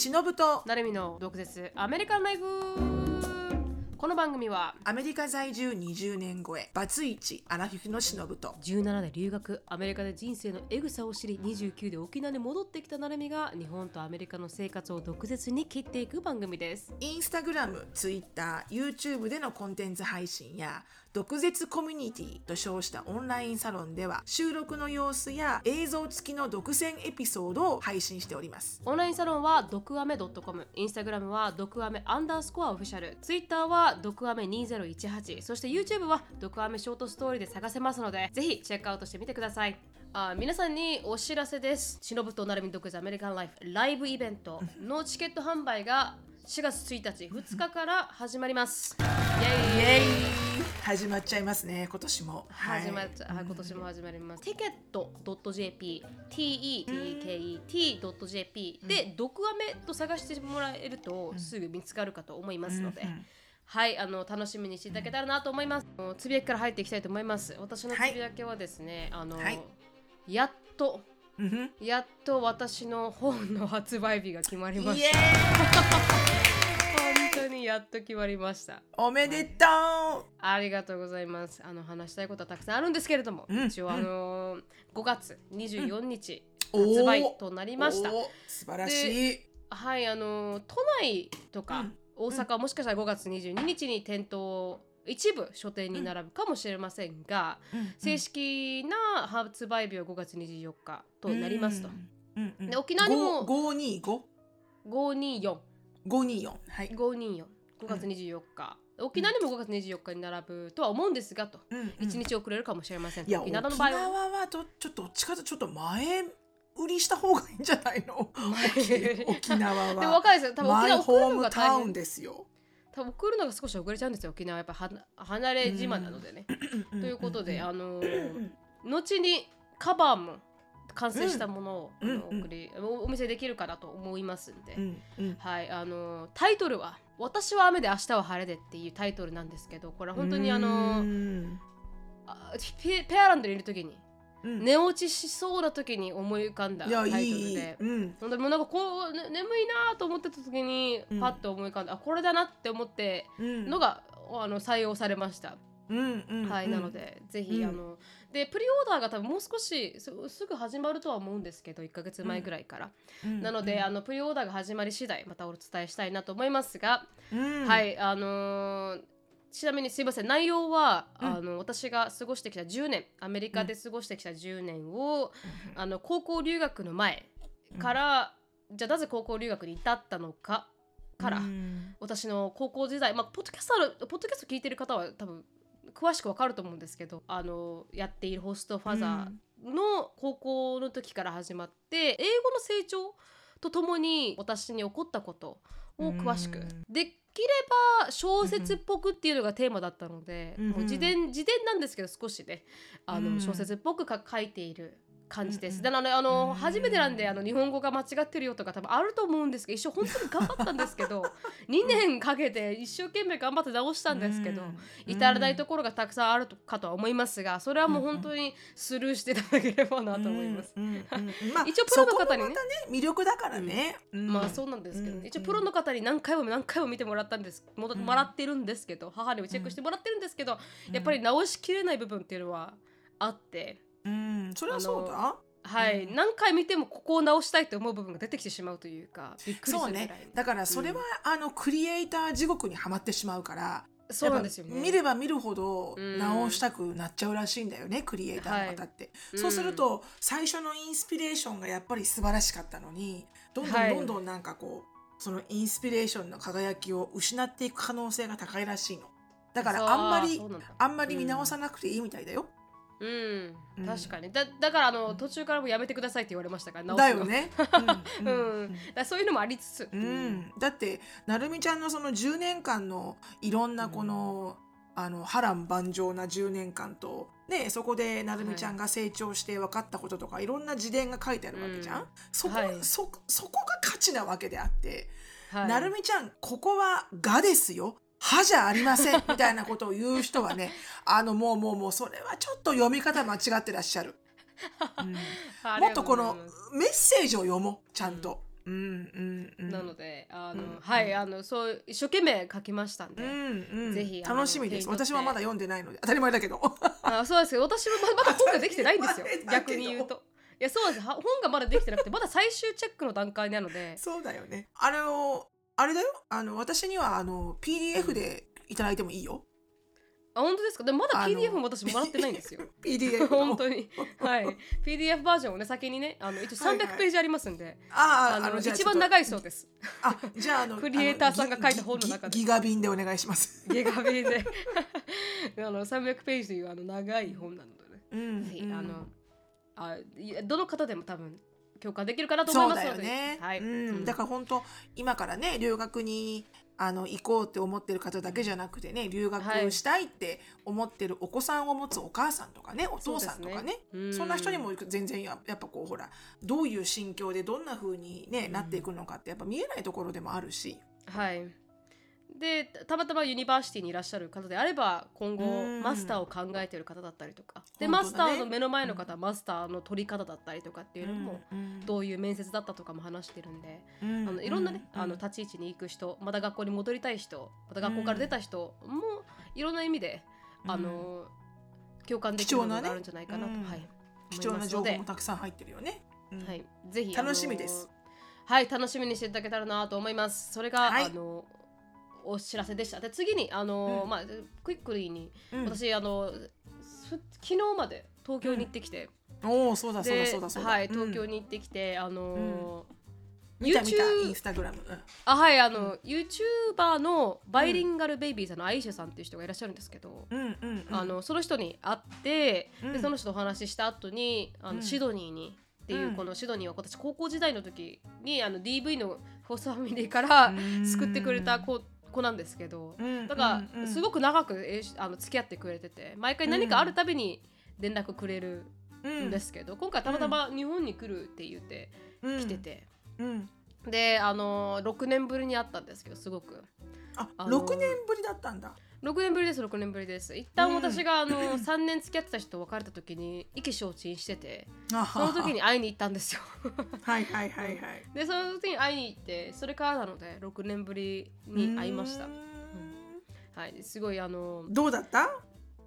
しのぶとなるみの毒舌。アメリカンライフ。この番組はアメリカ在住20年超えバツイチアラフィフのしのぶと17で留学。アメリカで人生のエグさを知り29で沖縄に戻ってきたなるみが日本とアメリカの生活を毒舌に切っていく番組です。インスタグラム、ツイッター、YouTube でのコンテンツ配信や毒舌コミュニティと称したオンラインサロンでは収録の様子や映像付きの独占エピソードを配信しております。オンラインサロンは毒アメ .com インスタグラムは毒アメアンダースコアオフィシャルツイッターは毒アメ2018そして YouTube は毒アメショートストーリーで探せますのでぜひチェックアウトしてみてくださいあ皆さんにお知らせです。しのぶとなるみ毒舌アメリカンライフライブイベントのチケット販売が4月1日2日から始まります。イエーイ。イエーイ始まっちゃいますね、今年も。はい始まっちゃ、はい。今年も始まります。ティケット .jp、tekett.jp で、毒アメと探してもらえるとすぐ見つかるかと思いますので、はい、あの楽しみにしていただけたらなと思います。つぶやきから入っていきたいと思います。私のつぶやきはですね、あの、はいやっとやっと私の本の発売日が決まりました。本当にやっと決まりました。おめでとうありがとうございます。あの話したいことはたくさんあるんですけれども、うん一応あのー5月24日発売となりました。素晴らしい。はい、あのー都内とかうん大阪はもしかしたら5月22日に店頭一部書店に並ぶかもしれませんが、正式な発売日は5月24日となりますと。で沖縄にも五二五？524、五二四。はい。524、5月24日。沖縄にも5月24日に並ぶとは思うんですがと、うんうん。1日遅れるかもしれませんと。いや沖沖縄縄の場合は。はとちょっとどっちかとちょっと前売りした方がいいんじゃないの？沖沖縄は。でも分かるんですよ。多分沖縄ホームタウンですよ。多分送るのが少し遅れちゃうんですよ。沖縄はやっぱは離れ島なのでね。ということで、あのー後にカバーも完成したものを、うん。あのうん送りおお見せできるかなと思いますんで、うん。うん。はい。あのータイトルは「私は雨で明日は晴れで」っていうタイトルなんですけどこれは本当にあのあペペアランドにいる時にうん。寝落ちしそうな時に思い浮かんだタイトルで。うん。本当にもうなんかこう、ね、眠いなと思ってた時にうんパッと思い浮かんだ、あこれだなって思ってうん。のが、あの採用されました、うんうんはい、うんなのでぜひ、うん。あのでプリオーダーが多分もう少しすすぐ始まるとは思うんですけど1ヶ月前ぐらいから、うん。なので、あのプリオーダーが始まり次第またお伝えしたいなと思いますが、うん。はいあのーちなみにすいません内容は、うん。あの私が過ごしてきた10年アメリカで過ごしてきた10年を、あの高校留学の前から、じゃあなぜ高校留学に至ったのかから、うん。私の高校時代、まあ、ポッドキャストあるポッドキャスト聞いてる方は多分詳しくわかると思うんですけどあのやっているホストファザーの高校の時から始まって、英語の成長とともに私に起こったことを詳しく、うん。できれば小説っぽくっていうのがテーマだったので、うんもう自伝自伝なんですけど少しね。あの、うん。小説っぽくか書いている感じです。うんだからあの、うん初めてなんであの日本語が間違ってるよとか多分あると思うんですけど一生本当に頑張ったんですけど 2年かけて一生懸命頑張って直したんですけど、うん至らないところがたくさんあるとかとは思いますがそれはもう本当にスルーしていただければなと思います。一応プロの方にね。ね魅力だからね。まあそうなんですけど、うん一応プロの方に何回も何回も見てもらったんです。もん。もらってるんですけど母にもチェックしてもらってるんですけど、やっぱり直しきれない部分っていうのはあって。うんそれはそうだ？はい、うん。何回見てもここを直したいと思う部分が出てきてしまうというかびっくりすそうるね。だからそれは、あのクリエイター地獄にはまってしまうから。そうなんですよね。見れば見るほどうん直したくなっちゃうらしいんだよね、クリエイターの方って、い。そうすると、最初のインスピレーションがやっぱり素晴らしかったのにどんどはい。んどんどんなんかこう、そのインスピレーションの輝きを失っていく可能性が高いらしいの。だからあんまりあんまり見直さなくていいみたいだよ、うん、うん。確かに。だだからあの途中からもうやめてくださいって言われましたからだよね、ううん。そういうのもありつつ、うん、だってなるみちゃんのその10年間のいろんなこの,、あの波乱万丈な10年間と、ね、そこでなるみちゃんが成長して分かったこととか、い、ろんな自伝が書いてあるわけじゃん、うん。そこはい。そそこが価値なわけであって、はい。なるみちゃんここは「が」ですよ歯じゃありませんみたいなことを言う人はね あのもうもうもうそれはちょっと読み方間違ってらっしゃる。うん。もっとこのメッセージを読もうちゃんと。ううんうんうんなのであの、うんはいあのそう一生懸命書きましたんで、うんうん。ぜひ楽しみです。私はまだ読んでないので当たり前だけど。あそうですけど私もままだ本ができてないんですよ。逆に言うと。いやそうです。は本がまだできてなくてまだ最終チェックの段階なので。そうだよね。あのあれだよ。あの私にはあの PDF でいただいてもいいよ。あ本当ですか？でもまだあの PDF も私もらってないんですよ。PDF の 本当に。はい。PDF バージョンをね先にねあの一応はいはい。300ページありますんで、あああのじゃあちょっと一番長いそうです。あじゃああの クリエイターさんが書いた本の中で。ギギギガ便でお願いします。ゲガビで。あの300ページというあの長い本なのでね。うんぜひ、うん。あのあどの方でも多分共感できるかなと思いますので。だよね、はい、うん。うん。だから本当今からね留学にあの行こうって思ってる方だけじゃなくてね留学したいって思ってるお子さんを持つお母さんとかねお父さんとかねそね。うんな人にも全然ややっぱこうほらどういう心境でどんな風にねなっていくのかってやっぱ見えないところでもあるし。はいでたまたま university にいらっしゃる方であれば今後うん。マスターを考えている方だったりとか。で、ね。マスターの目の前の方はマスターの取り方だったりとかっていうのも、うん。どういう面接だったとかも話してるんで、うん。あのいろんなね、うん。あの立ち位置に行く人また学校に戻りたい人また学校から出た人もいろんな意味で、あの共感できる部分があるんじゃないかなと、貴重なね。はい、貴重な情報もたくさん入ってるよね。うん。はい、ぜひ楽しみです。はい、楽しみにしていただけたらなと思います。それが、はい。あのお知らせでした。で次にあの、うんまあクイックリーに、うん私あのす昨日まで東京に行ってきて、おおそうだそうだでそうだそうだ。はいうん東京に行ってきて、あの、見た見たインスタグラム。うんあはいあの、YouTuber のバイリンガルベイビーズのアイシャさんっていう人がいらっしゃるんですけど。うんうんうん。あのその人に会って、うんでその人とお話しした後にあの、うんシドニーにっていう、うんこのシドニーは私高校時代の時にあの DV のホストファミリーからうん救ってくれた子子なんですけど、うんだからすごく長くえーあの付き合ってくれてて毎回何かあるたびに連絡くれるんですけど、今回たまたま日本に来るって言って来てて、うん。であの6年ぶりに会ったんですけどすごく。ああの六年ぶりだったんだ。6年ぶりです6年ぶりです。一旦私があの3年付き合ってた人と別れた時に意気消沈しててその時に会いに行ったんですよ。はいはいはいはい。でその時に会いに行ってそれからなので6年ぶりに会いました。はい。すごいあの、どうだった？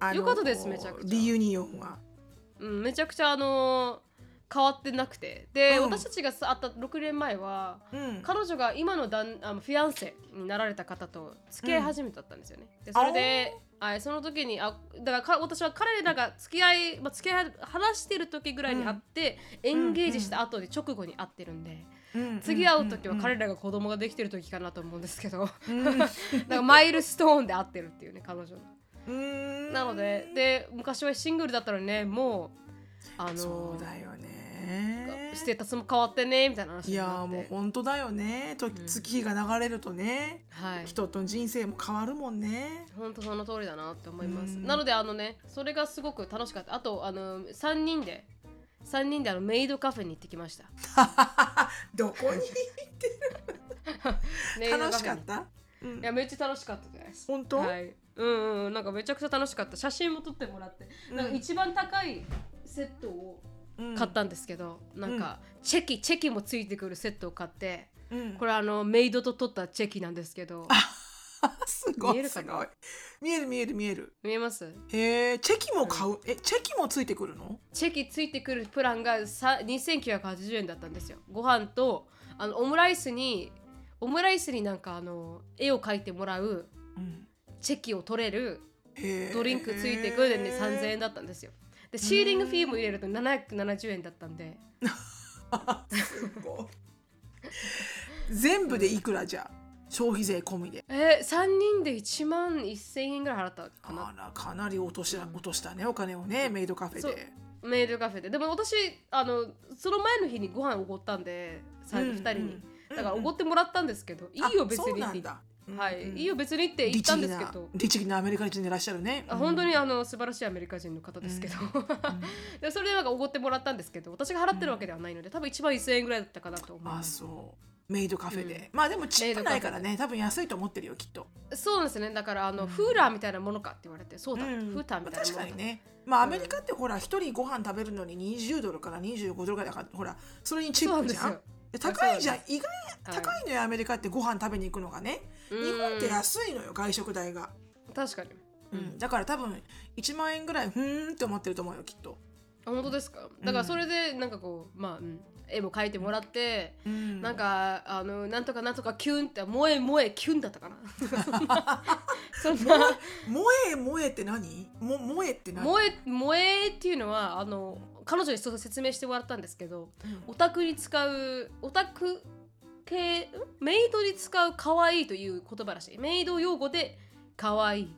あのよかったですめちゃくちゃ。リユニオンは。うん、めちゃくちゃあの変わってなくて。で、うん。私たちが会った6年前はうん。彼女が今の旦あのフィアンセになられた方と付き合い始めたったんですよね。でそれで、はい、その時にあだからか私は彼らが付き合い、まあ、付き合い話してる時ぐらいに会って、エンゲージした後で直後に会ってるんで、うん次会う時は彼らが子供ができてる時かなと思うんですけど、うん。だからマイルストーンで会ってるっていうね彼女の。うん。なのでで昔はシングルだったのにねもうあのそうだよね。ステータスも変わってねみたいな話いやになってーもう本当だよね。時うん月日が流れるとね、はい人と人生も変わるもんね。本当その通りだなって思います。うんなのであのねそれがすごく楽しかった。あとあの3人で3人であのメイドカフェに行ってきました。どこに メイドカフェに楽しかった？うんいやめっちゃ楽しかったです。本当？はい。うんうんなんかめちゃくちゃ楽しかった。写真も撮ってもらって、うんなんか一番高いセットをうん買ったんですけど、なんかチェキチェキもついてくるセットを買って、うんこれあのメイドと撮ったチェキなんですけど、すご見えるかな？いすごい。見える見える見える。見えます？へえ、チェキも買う？え、チェキもついてくるの？チェキついてくるプランがさ2980円だったんですよご飯とあのオムライスにオムライスになんかあの絵を描いてもらううん。チェキを取れる。ドリンクついてくるで、ね、3000円だったんですよでシーリングフィーも入れると770円だったんで。すごい。全部でいくらじゃあ消費税込みで？えー、3人で1万1000円ぐらい払ったかな。あらかなり落とし落としたねお金をねメイドカフェそう。で。メイドカフェで。でも私あのその前の日にご飯おごったんでさうん2人に。うん。だからおごってもらったんですけど、いいよ別あそうにって言ってなんだ。はい、うん。いいよ別にって言ったんですけど。律儀なアメリカ人でいらっしゃるね。あ本当にあの素晴らしいアメリカ人の方ですけど、でそれでなんかおごってもらったんですけど私が払ってるわけではないので、多分1万1000円ぐらいだったかなと思いあますそう。メイドカフェで、まあでもチップないからね。多分安いと思ってるよきっと。そうですね。だからあの、フーラーみたいなものかって言われてそうだ、うん。フーターみたいなもの確かにね。まあアメリカってほら一人ご飯食べるのに20ドルから25ドルぐらいだからほらそれにチップじゃん。高いじゃん意外はい高いのよアメリカってご飯食べに行くのがね。日本って安いのよ外食代が、確かに。うん、だから多分1万円ぐらいふーんって思ってると思うよきっと、あ本当ですか？だからそれでなんかこうまあ、うん、絵も描いてもらって、うん、なんかあのなんとかなんとかキュンって萌え萌えキュンだったかな。そんな。萌え萌えって何？も萌えって何？萌え萌えっていうのはあの彼女にそう説明してもらったんですけどうん。オタクに使うオタク系ん？メイドに使う可愛いという言葉らしい。メイド用語で可愛い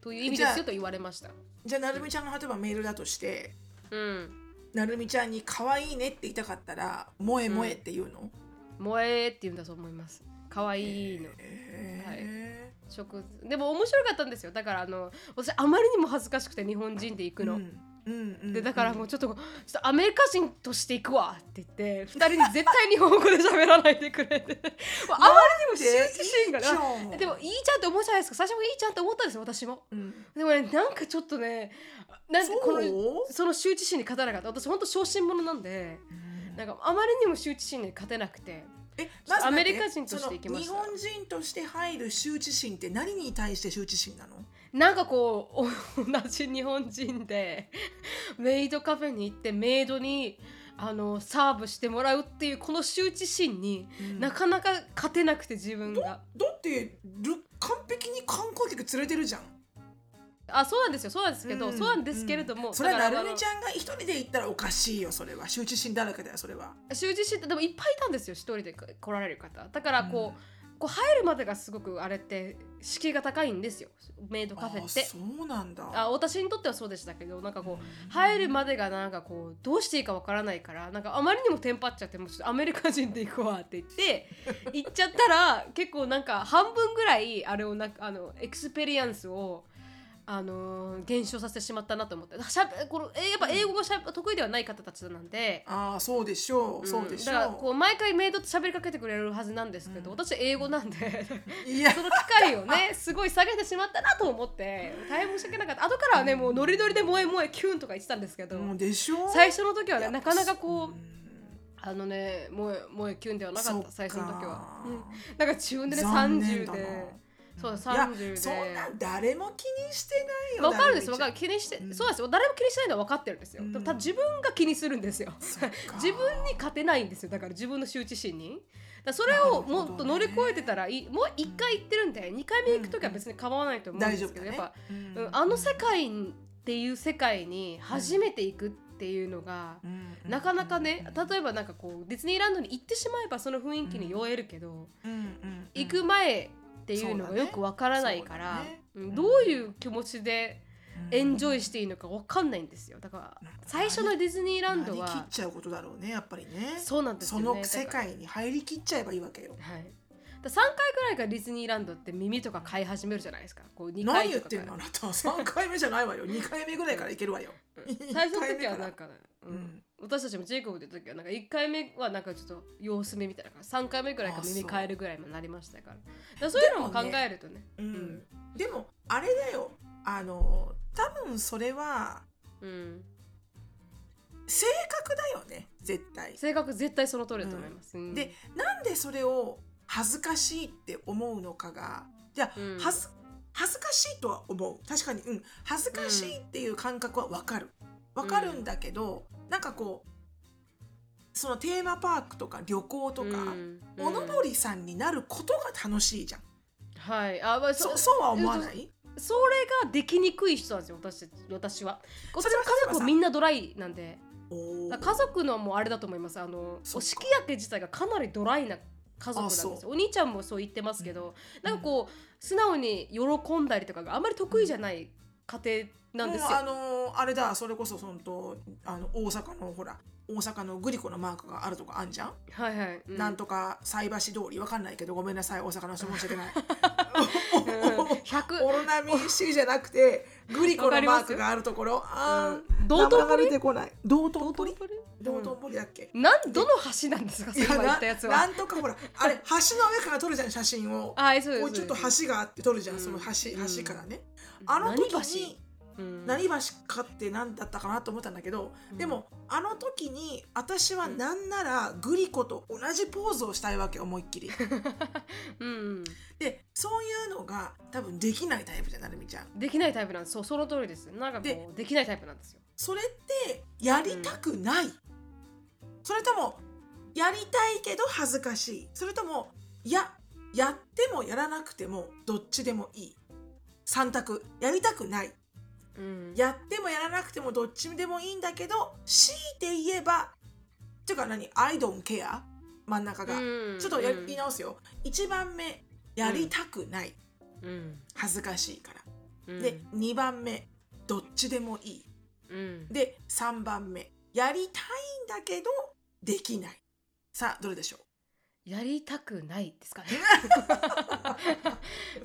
という意味ですよと言われました。じゃあなるみちゃんが例えばメールだとしてうん。なるみちゃんに可愛いねって言いたかったら萌え萌えって言うの、萌えって言うんだと思います。可愛いの。へ食でも面白かったんですよ。だからあの私あまりにも恥ずかしくて日本人で行くの、ーうんうんうんでだからもうちょっとちょっとアメリカ人として行くわって言って2人に絶対日本語で喋らないでくれて。あまりにも羞恥心がいいじゃなんでもいいじゃんって思うじゃないですか最初もいいじゃんって思ったんですよ私も。うん。でもねなんかちょっとねなんでこのその羞恥心に勝たなかった。私本当小心者なんでなんかあまりにも羞恥心に勝てなくて。えちょっとアメリカ人として行きまし日本人として入る羞恥心って何に対して羞恥心なの？なんかこうお同じ日本人でメイドカフェに行ってメイドにあのサーブしてもらうっていうこの羞恥心に、なかなか勝てなくて自分が。だってル完璧に観光客連れてるじゃん。あそうなんですよそうなんですけど、うんそうなんですけれども、うん。それはなるみちゃんが一人で行ったらおかしいよそれは。羞恥心だらけだよそれは。羞恥心ってでもいっぱいいたんですよ一人で来られる方。だからこう,、こう入るまでがすごくあれって敷居が高いんですよ。メイドカフェって。あそうなんだ。あ私にとってはそうでしたけどなんかこう入るまでがなんかこうどうしていいかわからないからなんかあまりにもテンパっちゃってもうちょっとアメリカ人で行くわって言って 行っちゃったら結構なんか半分ぐらいあれをなんかあの experience をあのー減少させてしまったなと思って。しゃべこのえやっぱ英語がしゃ得意ではない方たちなんで。ああそうでしょう、そうでしょう。だからこう毎回メイドと喋りかけてくれるはずなんですけど、うん。私英語なんで。いや。その機会をね すごい下げてしまったなと思って大変申し訳なかった。後からはねもうノリノリで萌え萌えキュンとか言ってたんですけど、もうでしょう。最初の時はねなかなかこう、ん。あのね萌え萌えキュンではなかそった最初の時は、うん、なんか自分でね30残念だな。でそういや30で。そんな誰も気にしてないよわかるんですよわかる。る気にして、うん。そうですよ。誰も気にしてないのは分かってるんですよ、うん。ただ自分が気にするんですよ。自分に勝てないんですよ。だから自分の羞恥心に。だそれをもっと乗り越えてたらいい、もう1回行ってるんで2回目行く時は別に構わないと思うんですけど、大丈夫だね。やっぱ、うん。うんあの世界っていう世界に初めて行くっていうのが、うんなかなかね例えばなんかこうディズニーランドに行ってしまえばその雰囲気に酔えるけど、うんうんうん。行く前っていうのがよくわからないから、そうだね。うんどういう気持ちでエンジョイしていいのかわかんないんですよ。だから最初のディズニーランドなりきっはちゃうことだろうねやっぱりね。そうなんですそよね。の世界に入りきっちゃえばいいわけよ。はい。だ3回ぐらいからディズニーランドって耳とか飼い始めるじゃないですか。こう2回何言ってんのあなた。は3回目じゃないわよ。2回目ぐらいからいけるわよ。最初の時はなんか、ううん。ん、私たちもジェイコブで時はなんか1回目はなんかちょっと様子見みたいな感じ。3回目ぐらいから耳変えるぐらいになりましたから。だそういうのも考えるとね。うん。でもあれだよ。あの多分それはうん。性格だよね絶対。性格絶対その通りだと思います、うん。でなんでそれを恥ずかしいって思うのかがじゃあ、うん。恥ず恥ずかしいとは思う。確かにうん。恥ずかしいっていう感覚はわかる。わかるんだけど、なんかこうそのテーマパークとか旅行とか、うん。おのぼりさんになることが楽しいじゃん、はい。あ、まあ、そそそうは思わない？それができにくい人なんですよ私たち私は家族みんなドライなんで。家族のもあれだと思います。あのお式焼け自体がかなりドライな家族なんですよ。お兄ちゃんもそう言ってますけど、なんかこう素直に喜んだりとかがあまり得意じゃない家庭なんですよ、あのーあれだそれこそそのとあの大阪のほら大阪のグリコのマークがあるとこあんじゃん、はいはい、うん。なんとか菜箸通りわかんないけどごめんなさい大阪の人申し訳ない。うん。100オロナミン C じゃなくてグリコのマークがあるところあうんー道頓堀出てこない道頓道堀道頓堀だっけ、なんどの橋なんですか今言ったやつはななんとかほらあれ橋の上から撮るじゃん写真をあそうですちょっと橋があって撮るじゃん、うんその橋うん橋からね、あの時何にうん。何橋かって何だったかなと思ったんだけど、うん。でもあの時に私はなん。ならグリコと同じポーズをしたいわけ思いっきり。うんでそういうのが多分できないタイプじゃんなるみちゃん。できないタイプなんです。そうその通りです。なんかこでうできないタイプなんですよ。それってやりたくない、それともやりたいけど恥ずかしい。それともいややってもやらなくてもどっちでもいい3択。やりたくない。うん。やってもやらなくてもどっちでもいいんだけど強いて言えばっていうか何？I don't care 真ん中が、うん。ちょっとやうん言い直すよ。1番目やりたくない、うん。恥ずかしいから、うん。で2番目どっちでもいい。うん。で3番目やりたいんだけどできない。さあどれでしょう？やりたくないですかね？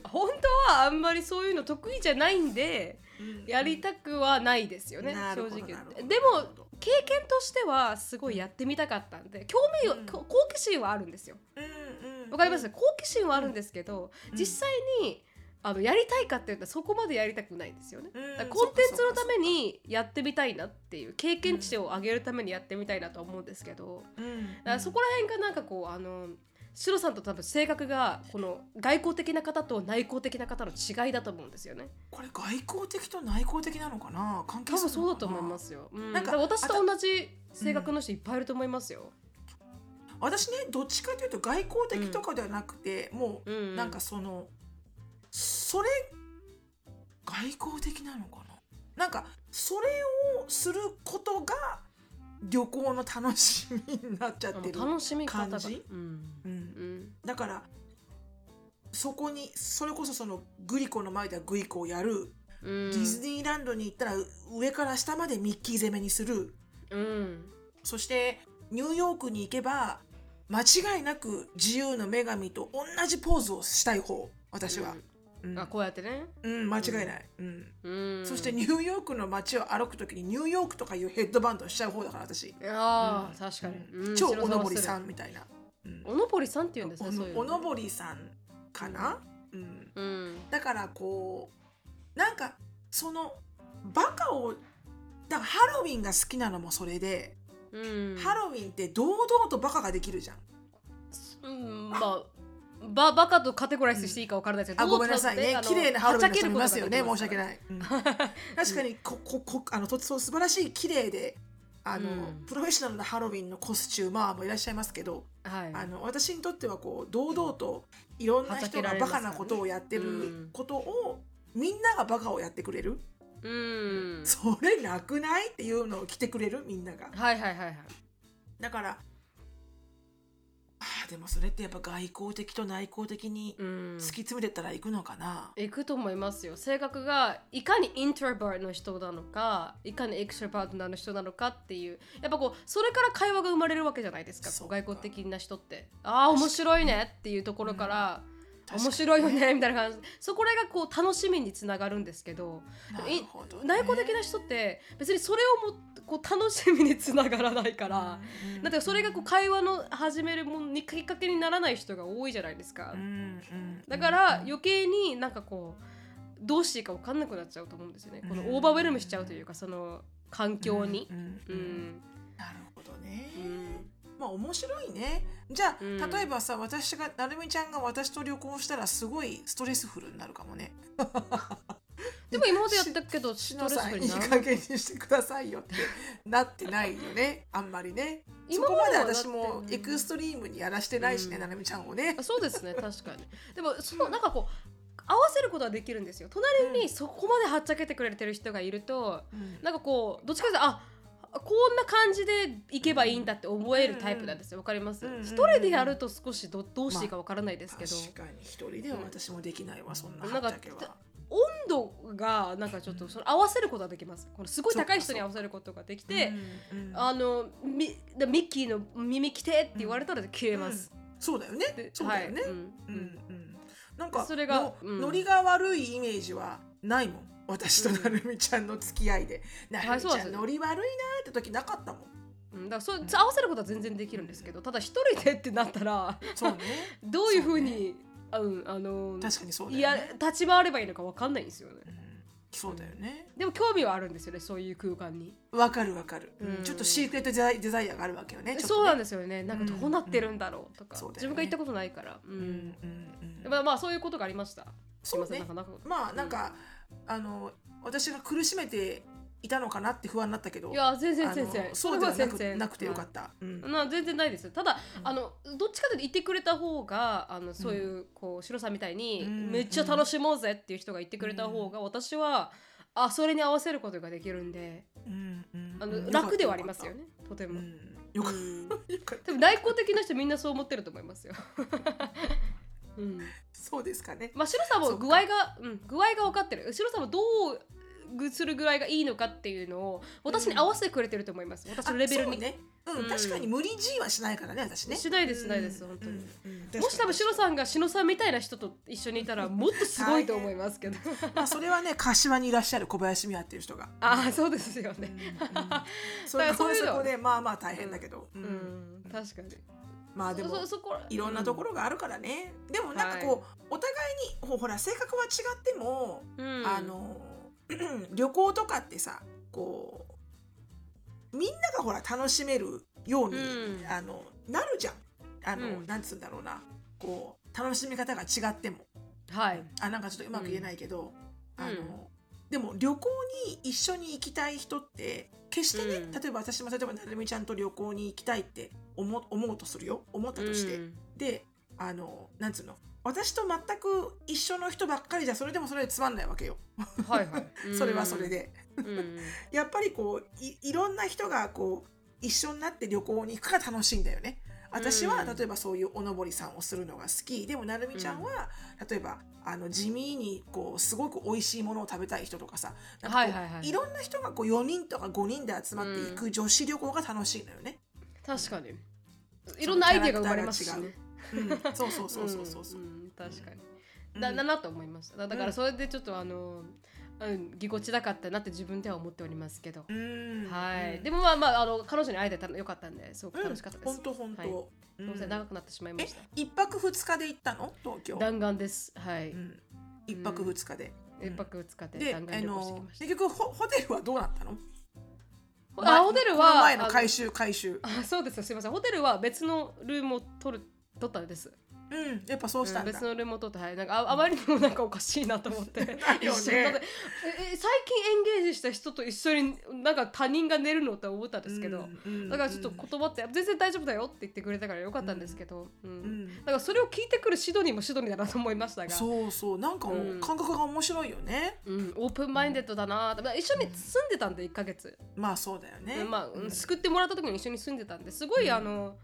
本当はあんまりそういうの得意じゃないんでやりたくはないですよねなるほど正直でも経験としてはすごいやってみたかったんで興味を、うん。好奇心はあるんですよ。うんうん。わかります？好奇心はあるんですけど、うん。実際にあのやりたいかって言ったらそこまでやりたくないんですよね、コンテンツのためにやってみたいなっていう経験値を上げるためにやってみたいなとは思うんですけど、うん。そこら辺がなんかこうあのシロさんと多分性格がこの外交的な方と内向的な方の違いだと思うんですよね。これ外交的と内向的なのかな？関係多分そうだと思いますよ。うん、なんんか私と同じ性格の人いっぱいいると思いますよ。私ねどっちかというと外交的とかではなくて、もうん。うん。うなんかそのそれ外交的なのかな？なんかそれをすることが旅行の楽しみになっちゃってる楽しみ方が。感じうん。うん。うん。だからそこにそれこそそのグリコの前ではグリコをやる、うん、ディズニーランドに行ったら上から下までミッキー攻めにする。うん。そしてニューヨークに行けば間違いなく自由の女神と同じポーズをしたい方私は、うんあこうやってね。うん間違いない、うんうん、そしてニューヨークの街を歩く時にニューヨークとかいうヘッドバンドをしちゃう方だから私、ああ、確かに。うん超おのぼりさんみたいな、うんおのぼりさんって言うんですね。おそういうのおのぼりさんかな、うん、うん。だからこうなんかそのバカをだからハロウィンが好きなのもそれで、うん。ハロウィンって堂々とバカができるじゃん。うん、まあ。ババカとカテゴライズしていいか分からないですけど、あごめんなさいね綺麗なハロウィンの人いますよね申し訳い。ない、うん 確かにこここあのとそう素晴らしい綺麗であの、うんプロフェッショナルなハロウィンのコスチューマーもいらっしゃいますけど、はい。あの私にとってはこう堂々といろんな人がバカなことをやってることを、みんながバカをやってくれる、うん。それなくない？っていうのを着てくれるみんながはいはいはいはい。だからあーでもそれってやっぱ外交的と内向的にうん。突き。詰めてったら行くのかな、行くと思いますよ。性格がいかにイントロバートの人なのかいかにエクストロバートな人なのかっていうやっぱこうそれから会話が生まれるわけじゃないですか。外交的な人って。ああ面白いねっていうところから、確かに面白いよねみたいな感じ。そこらがこう楽しみにつながるんですけどなるほどね。内向的な人って別にそれをもこう楽しみにつながらないから、うんだってそれがこう会話の始めるものにきっかけにならない人が多いじゃないですか。うんうんだから余計になんかこうどうしていいか分かんなくなっちゃうと思うんですよね。このうんオーバーウェルムしちゃうというかその環境に。なるほどね、うんまあ面白いね。じゃあ、うん。例えばさ私がなるみちゃんが私と旅行したらすごいストレスフルになるかもね。でも今までやったけどしストレスのさんいいフルになら加減にしてくださいよってなってないよね。あんまりね。そ今こまで私もエクストリームにやらしてないしね、うん。なるみちゃんをね。あそうですね。確かに。でもそのなんかこう合わせることはできるんですよ。隣にそこまではっちゃけてくれてる人がいるとうん。なんかこうどっちかというとあこんな感じでいけばいいんだって思えるタイプなんですよ。わかります？うんうん一人でやると少しどどうしていいかわからないですけど。確かに一人では私もできないわ、そんななんかはっちゃけは。温度がなんかちょっとその合わせることができます。このすごい高い人に合わせることができて、うんうん。あのミミッキーの耳着てって言われたら消えます。そうだよね。でそうだよね、はい。うん。うんうんなんかそれがノリが悪いイメージはないもん私となるみちゃんの付き合いで、なるみちゃんノリ悪いなーって時なかったもん。うん、だからそ合わせることは全然できるんですけどただ一人でってなったらそうね。どういうふうにあうんあの確かにそうだいや立ち回ればいいのかわかんないんですよね。うんそうだよね。でも興味はあるんですよねそういう空間に。わかるわかる、うん。ちょっとシークレットデザイデザイアがあるわけよねね。そうなんですよね。なんかどうなってるんだろうとか、そうだよね。自分が行ったことないから、ううんんうんうん。まあまあそういうことがありました。そうねすいません。なんかまあなんか、あの私が苦しめていたのかなって不安になったけど。いや全然全然。そうではなくれ全然。なくてよかった、うん。な全然ないです。ただ、あのどっちかというと言ってくれた方があのそういう、こうシロさんみたいに、うん。めっちゃ楽しもうぜっていう人が言ってくれた方が、私はあそれに合わせることができるんでうんうんあの、うん楽ではありますよね。とても、うん。よかっうん。たよかった多分内向的な人みんなそう思ってると思いますよ。うん、そうですかね。まあ白さんも具合が、うん、具合が分かってる。白さんもどうぐするぐらいがいいのかっていうのを私に合わせてくれてると思います、私のレベルに、ね、うんうん。確かに無理 G はしないからね私ね。しないですしないです本当に。うん。うん。もし多分確白さんが篠さんみたいな人と一緒にいたらもっとすごいと思いますけど。まあそれはね柏にいらっしゃる小林美和っていう人が。ああそうですようん。ねうん。それだからそういうの。そこでまあまあ大変だけど、ううんん。確かにまあでもいろんなところがあるからね、でもなんかこう、お互いにほほら性格は違っても、うん。あの 旅行とかってさこうみんながほら楽しめるように、うん。あのなるじゃん。あの、うん。なんつうんだろうな。こう楽しみ方が違っても。はい。あなんかちょっとうまく言えないけど、うん。あのでも旅行に一緒に行きたい人って決してね、うん。例えば私も例えばなるみちゃんと旅行に行きたいって思思うとするよ。思ったとして、うん。であのなんつうの？私と全く一緒の人ばっかりじゃそれでもそれでつまんないわけよ。はいはい。それはそれで。うん。やっぱりこういいろんな人がこう一緒になって旅行に行くから楽しいんだよね。私はうん。例えばそういうおのぼりさんをするのが好き。でもなるみちゃんは、例えばあの地味にこうすごく美味しいものを食べたい人とかさなんかいいろんな人がこう4人とか5人で集まっていく女子旅行が楽しいのよね。確かに。いろんなアイデアが生まれますしね。う。ん、そうそうそうそうそうそう。ん。ん。確かに。うん。だだなと思いました。だだかうん。らそれでちょっとあの、うん、ぎこちなかったなって自分では思っておりますけど、うん。はい、うん。でもまあまああの彼女に会えてたのよかったんですごく楽しかったです、本当本当。長くなってしまいまえした。一泊二日で行ったの？東京。弾丸です。はい、うん。一泊二日で。一泊二日で弾丸旅行してきのました。結局ホホテルはどうなったの？あホテルは前のあ回収回収。あそうですよ。すみません。ホテルは別のルームを取る取ったんですうん、やっぱそうしたんだ。別のルームを取って、はい、なんかああまりにもなんかおかしいなと思って。だよね。一緒にだってええ最近エンゲージした人と一緒になんか他人が寝るのって思ったんですけど、だからちょっと言葉って全然大丈夫だよって言ってくれたからよかったんですけど、うん。うん。だからそれを聞いてくるシドニーもシドニーだなと思いましたが。そうそうなんか感覚が面白いよね。うん、オープンマインデッドだなまあ一緒に住んでたんで1ヶ月、まあそうだよね。まあ、うん。救ってもらった時に一緒に住んでたんですごい、うん。あの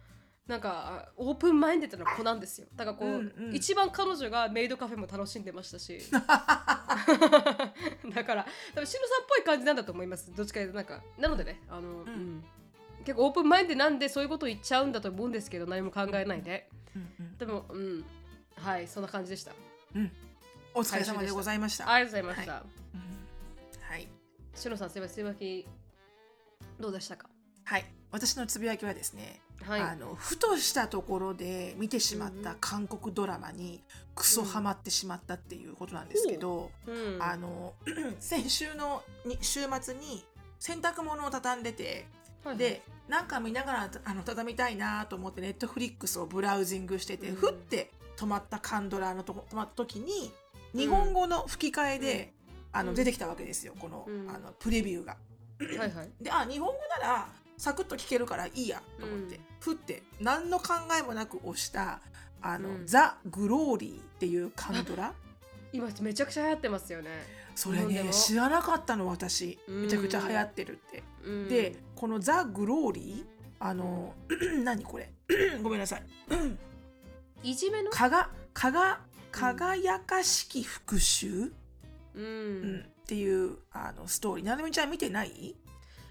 なんかオープンマインデッドな子なんですよ。だからこう、うんうん。一番彼女がメイドカフェも楽しんでましたし。だから多分しのさんっぽい感じなんだと思います。どっちかというとなんかなのでねあの、うん。結構オープンマインデなんでそういうこと言っちゃうんだと思うんですけど何も考えないで。うんでもうん。はいそんな感じでした。うん。うんお疲れ様でございました。ありがとうございました、うん。はい。しのさんすいませんつぶやきどうでしたか？はい。私のつぶやきはですね、はい。あのふとしたところで見てしまった韓国ドラマにクソハマってしまったっていうことなんですけど、う。ん。あの 先週のに週末に洗濯物を畳んでてはいでなんか見ながらあの畳みたいなと思ってネットフリックスをブラウジングしてて、うん。ふって止まったカンドラのとこ止まった時に日本語の吹き替えで、あうん。の出てきたわけですよこの,、うん。あのプレビューが。はいはい。であ日本語ならサクッと聞けるからいいやと思って、うん。ふって何の考えもなく押した「あのうん。ザ・グローリー」っていうカンドラ。今めちゃくちゃ流行ってますよね。それね知らなかったの私。うん。めちゃくちゃ流行ってるって。うん。でこの「ザ・グローリー」あの 何これ？ごめんなさい。いじめの？かがかが輝かしき復讐、ううん。んっていうあのストーリー。なるみちゃん見てない？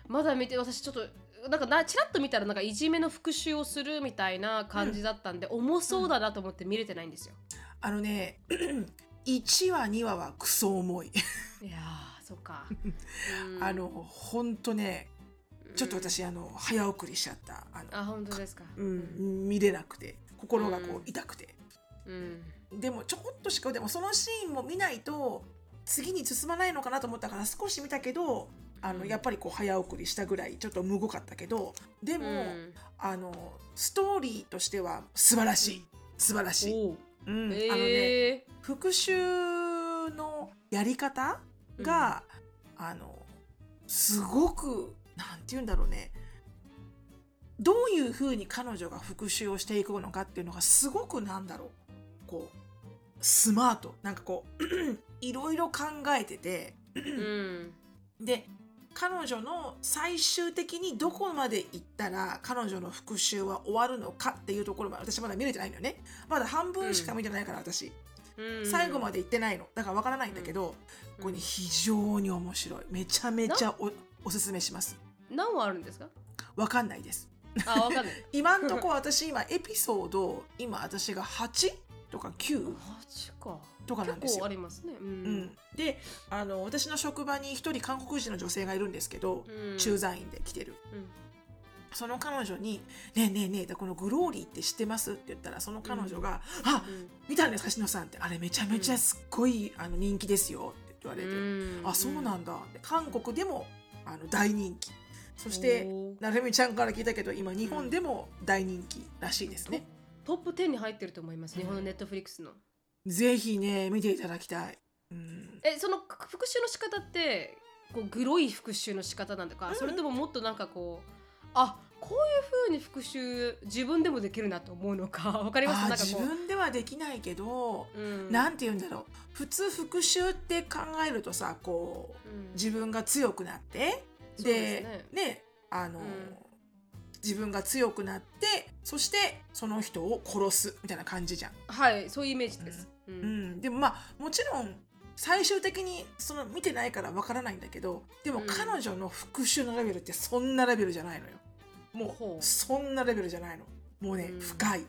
まだ見て私ちょっとなんかなちらっと見たらなんかいじめの復讐をするみたいな感じだったんで、重そうだなと思って見れてないんですよ。あのね 1話2話はクソ重い。いやーそっか。うん。あのほんとねちょっと私、あの早送りしちゃった。あのあ本当ですか。うん、見れなくて心がこうん。う痛くて、うん。でもちょこっとしかでもそのシーンも見ないと次に進まないのかなと思ったから少し見たけどあのうん。やっぱりこう早送りしたぐらいちょっとむごかったけどでも、うん。あのストーリーとしては素晴らしい。素晴らしい、おう。うん。あのねえ復習のやり方が、あのすごくなんて言うんだろうね。どういうふうに彼女が復習をしていくのかっていうのがすごくなんだろう。こうスマート。なんかこう いろいろ考えてて。ーうん。で彼女の最終的にどこまで行ったら彼女の復習は終わるのかっていうところまで私まだ見れてないのよね。まだ半分しか見てないから私、うん。最後まで行ってないの。だからわからないんだけど、これね非常に面白い。めちゃめちゃおおすすめします。何話あるんですか？わかんないです。あわかんない。今んとこ私今エピソード今私が8とか9マジかとかなんですよ。結構ありますね。ううん。ん、であの私の職場に一人韓国人の女性がいるんですけど、うん。駐在員で来てる。うん。その彼女に「ねえねえねえこのグローリーって知ってます?」って言ったらその彼女が「あうん。見たんですか篠野さん」って「あれめちゃめちゃすっごい、あの人気ですよ」って言われて「うん。あそうなんだ」で韓国でもあの大人気。そしてなるみちゃんから聞いたけど今日本でも大人気らしいですね、トップ10に入ってると思います。日本のネットフリックスのぜひね見ていただきたい、うん、えその復習の仕方ってこうグロい復習の仕方なんだか、うん。それとももっとなんかこうあこういう風に復習自分でもできるなと思うのか わかります？あなんか自分ではできないけど、うん。なんて言うんだろう。普通復習って考えるとさこううん。自分が強くなってでね。ねあの、うん。自分が強くなってそしてその人を殺すみたいな感じじゃん。はいそういうイメージです、うん。うん、でもまあもちろん最終的にその見てないからわからないんだけどでもうん。彼女の復讐のレベルってそんなレベルじゃないのよ。もほう。うそんなレベルじゃないの。もうね、うん。深い。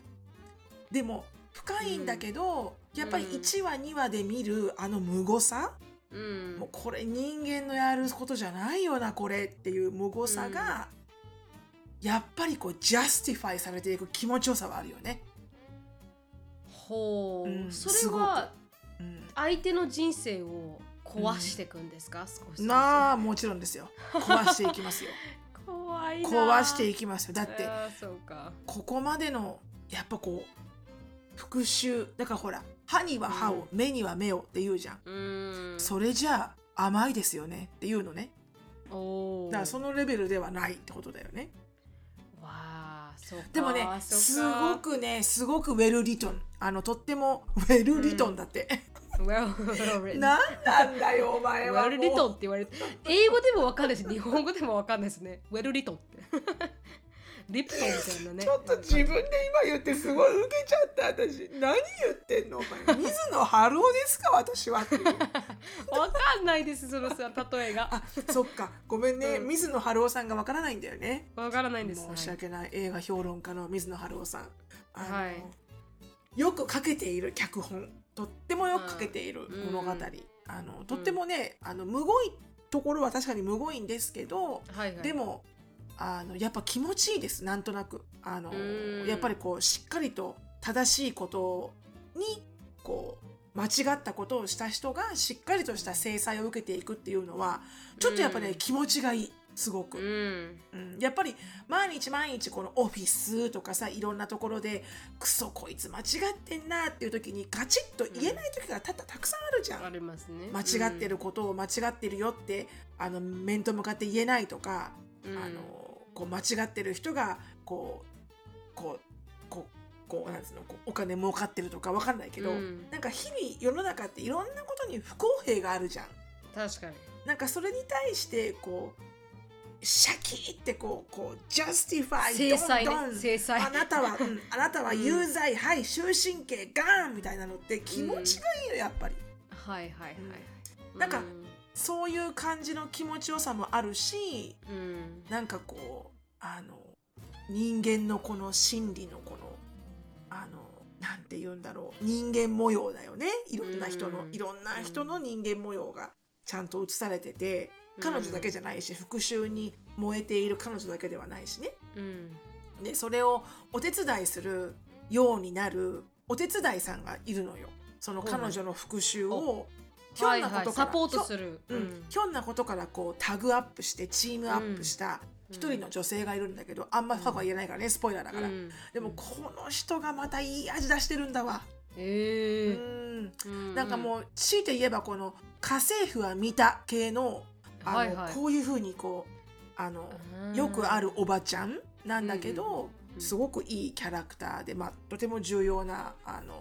でも深いんだけど、やっぱりうん。1話2話で見るあの惨さ、うん。もうこれ人間のやることじゃないよなこれっていう惨さが、やっぱりこう justify されていく気持ちよさはあるよね。ほう、うんそれはうん。相手の人生を壊していくんですか、少しずつ。なあもちろんですよ。壊していきますよ。怖いな。壊していきますよ。だってあーそうか。ここまでのやっぱこう復讐だからほら歯には歯を、目には目をって言うじゃん、うん。それじゃあ甘いですよねっていうのね。だからそのレベルではないってことだよねでもねすごくねすごくウェルリトンあのとってもウェルリトンだって、なん。なんだよお前はもう。well written って言われて英語でもわかんないし日本語でもわかんないですね。well written ってリプトンみたいなね。ちょっと自分で今言ってすごい受けちゃった私。何言ってんのお前。水野晴夫ですか私はっていう。わかんないですそのさ例えが。あそっか。ごめんね、うん。水野晴夫さんがわからないんだよね。わからないんです申し訳ない映画評論家の水野晴夫さん。はい。よく書けている脚本とってもよく書けている物語、うん。あのとってもね、あのむごいところは確かにむごいんですけど、はいはい。でもあのやっぱ気持ちいいですなんとなく。あのうん。やっぱりこうしっかりと正しいことにこう間違ったことをした人がしっかりとした制裁を受けていくっていうのはちょっとやっぱね、うん。気持ちがいいすごく、うん。うん、やっぱり毎日毎日このオフィスとかさいろんなところでクソこいつ間違ってんなっていう時にガチッと言えない時がたったたくさんあるじゃん、ありますね。間違ってることを間違ってるよってあの面と向かって言えないとか、うん。あのこう間違ってる人がこうこうこうこうなんつうのこうお金儲かってるとかわかんないけど、うん。なんか日々世の中っていろんなことに不公平があるじゃん。確かに。なんかそれに対してこうシャキってこうこう justify 制裁ね。ドンドン制裁。あなたは、うん、あなたは有罪、はい終身刑ガーンみたいなのって気持ちがいいのやっぱり。はいはいはいはい。なんかそういう感じの気持ちよさもあるしうん。うんなんかこうあの人間のこの心理のこのあのなんて言うんだろう人間模様だよね。いろんな人のうん。いろんな人の人間模様がちゃんと映されてて彼女だけじゃないし復讐に燃えている彼女だけではないしね。うん。でそれをお手伝いするようになるお手伝いさんがいるのよ。その彼女の復讐をひょんなことから、サポートする、ひょ,、うん。ひょんなことからこうタグアップしてチームアップした一人の女性がいるんだけど、あんまファは言えないからねスポイラーだから、うん。でもこの人がまたいい味出してるんだわ、えうん。ーなんかもう強いて言えばこの家政婦は見た系のあの、こういうふうにこうあのうんよくあるおばちゃんなんだけど、うん。すごくいいキャラクターで、まあ、とても重要なあの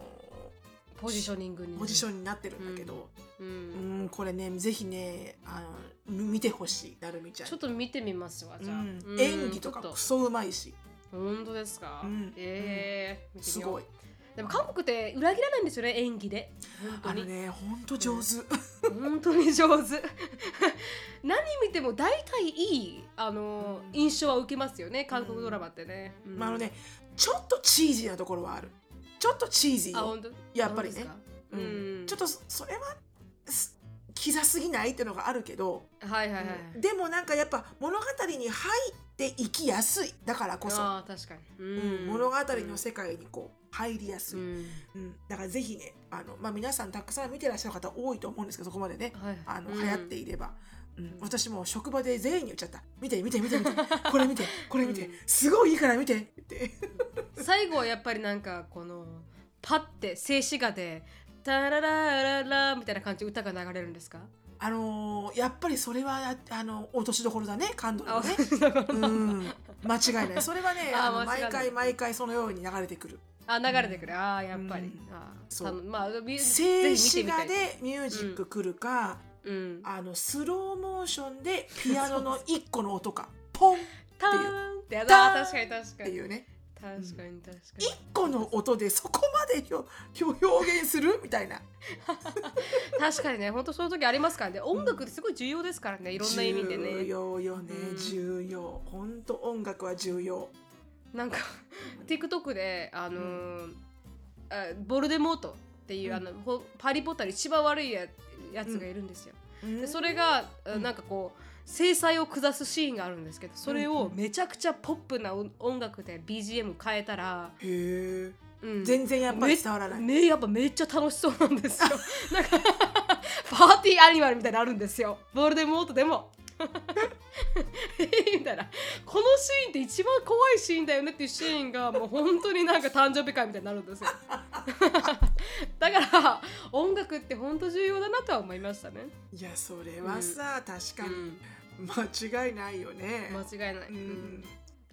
ポジショニングに。ポジションになってるんだけど、ううんん、これねぜひねあの見てほしいなるみちゃんちょっと見てみますわじゃあ、うん。うん演技とかクソうまいし。本当ですか、うん。ええすごい。でも韓国って裏切らないんですよね演技で。あの本当に、ねほんと上手、本当に上手。何見ても大体いいあの、うん。印象は受けますよね韓国ドラマってね、うん。まああのねちょっとチーズーなところはあるちょっとチーズーよ。あ本当？やっぱりね。そうん。ん、ちょっとそそれはすキザすぎないっていうのがあるけど、はいはいはい、でもなんかやっぱ物語に入っていきやすい。だからこそ、ああ確かに、ううん。物語の世界にこう入りやすい、うん。うん。だからぜひねあの、まあ、皆さんたくさん見てらっしゃる方多いと思うんですけどそこまでね。はい。あの、うん。流行っていれば、うん。私も職場で全員に言っちゃった「見て見て見て見て。これ見てこれ見て、うん。すごいいいから見て」って。最後はやっぱりなんかこのパッて静止画でタララララみたいな感じで歌が流れるんですか？あのーやっぱりそれはあの落としどころだね。感動のね。あうん、間違いない。それはね、ああの毎回毎回そのように流れてくる。あ流れてくる。ああやっぱり、うん。あーそう。まあみ静止画でミュージック来るか、うん。あのスローモーションでピアノの一個の音か、ポンってやターンだ。確かに確かに。ていうね、確かに確か一に個の音でそこまで表表現する？みたいな。確かにね。本当そういう時ありますからね。音楽ってすごい重要ですからね。いろんな意味で重ね要よね、うん。重要。本当音楽は重要。なんか TikTok であのーあボルデモートっていう、うん。あのほハリー・ポッターに一番悪いややつがいるんですよ、でそれが、なんかこう制裁を下すシーンがあるんですけどそれをめちゃくちゃポップな音音楽で BGM 変えたら、へえ、うん。全然やっぱり伝わらない。めやっぱめっちゃ楽しそうなんですよ。なんか パーティーアニマルみたいなのあるんですよ。ボールデンモートでも みたいな。このシーンって一番怖いシーンだよねっていうシーンがもう本当になんか誕生日会みたいになるんですよ。だから音楽って本当重要だなとは思いましたね、いやそれはさ、確かに。うん、間違いないよね。間違いない、うん。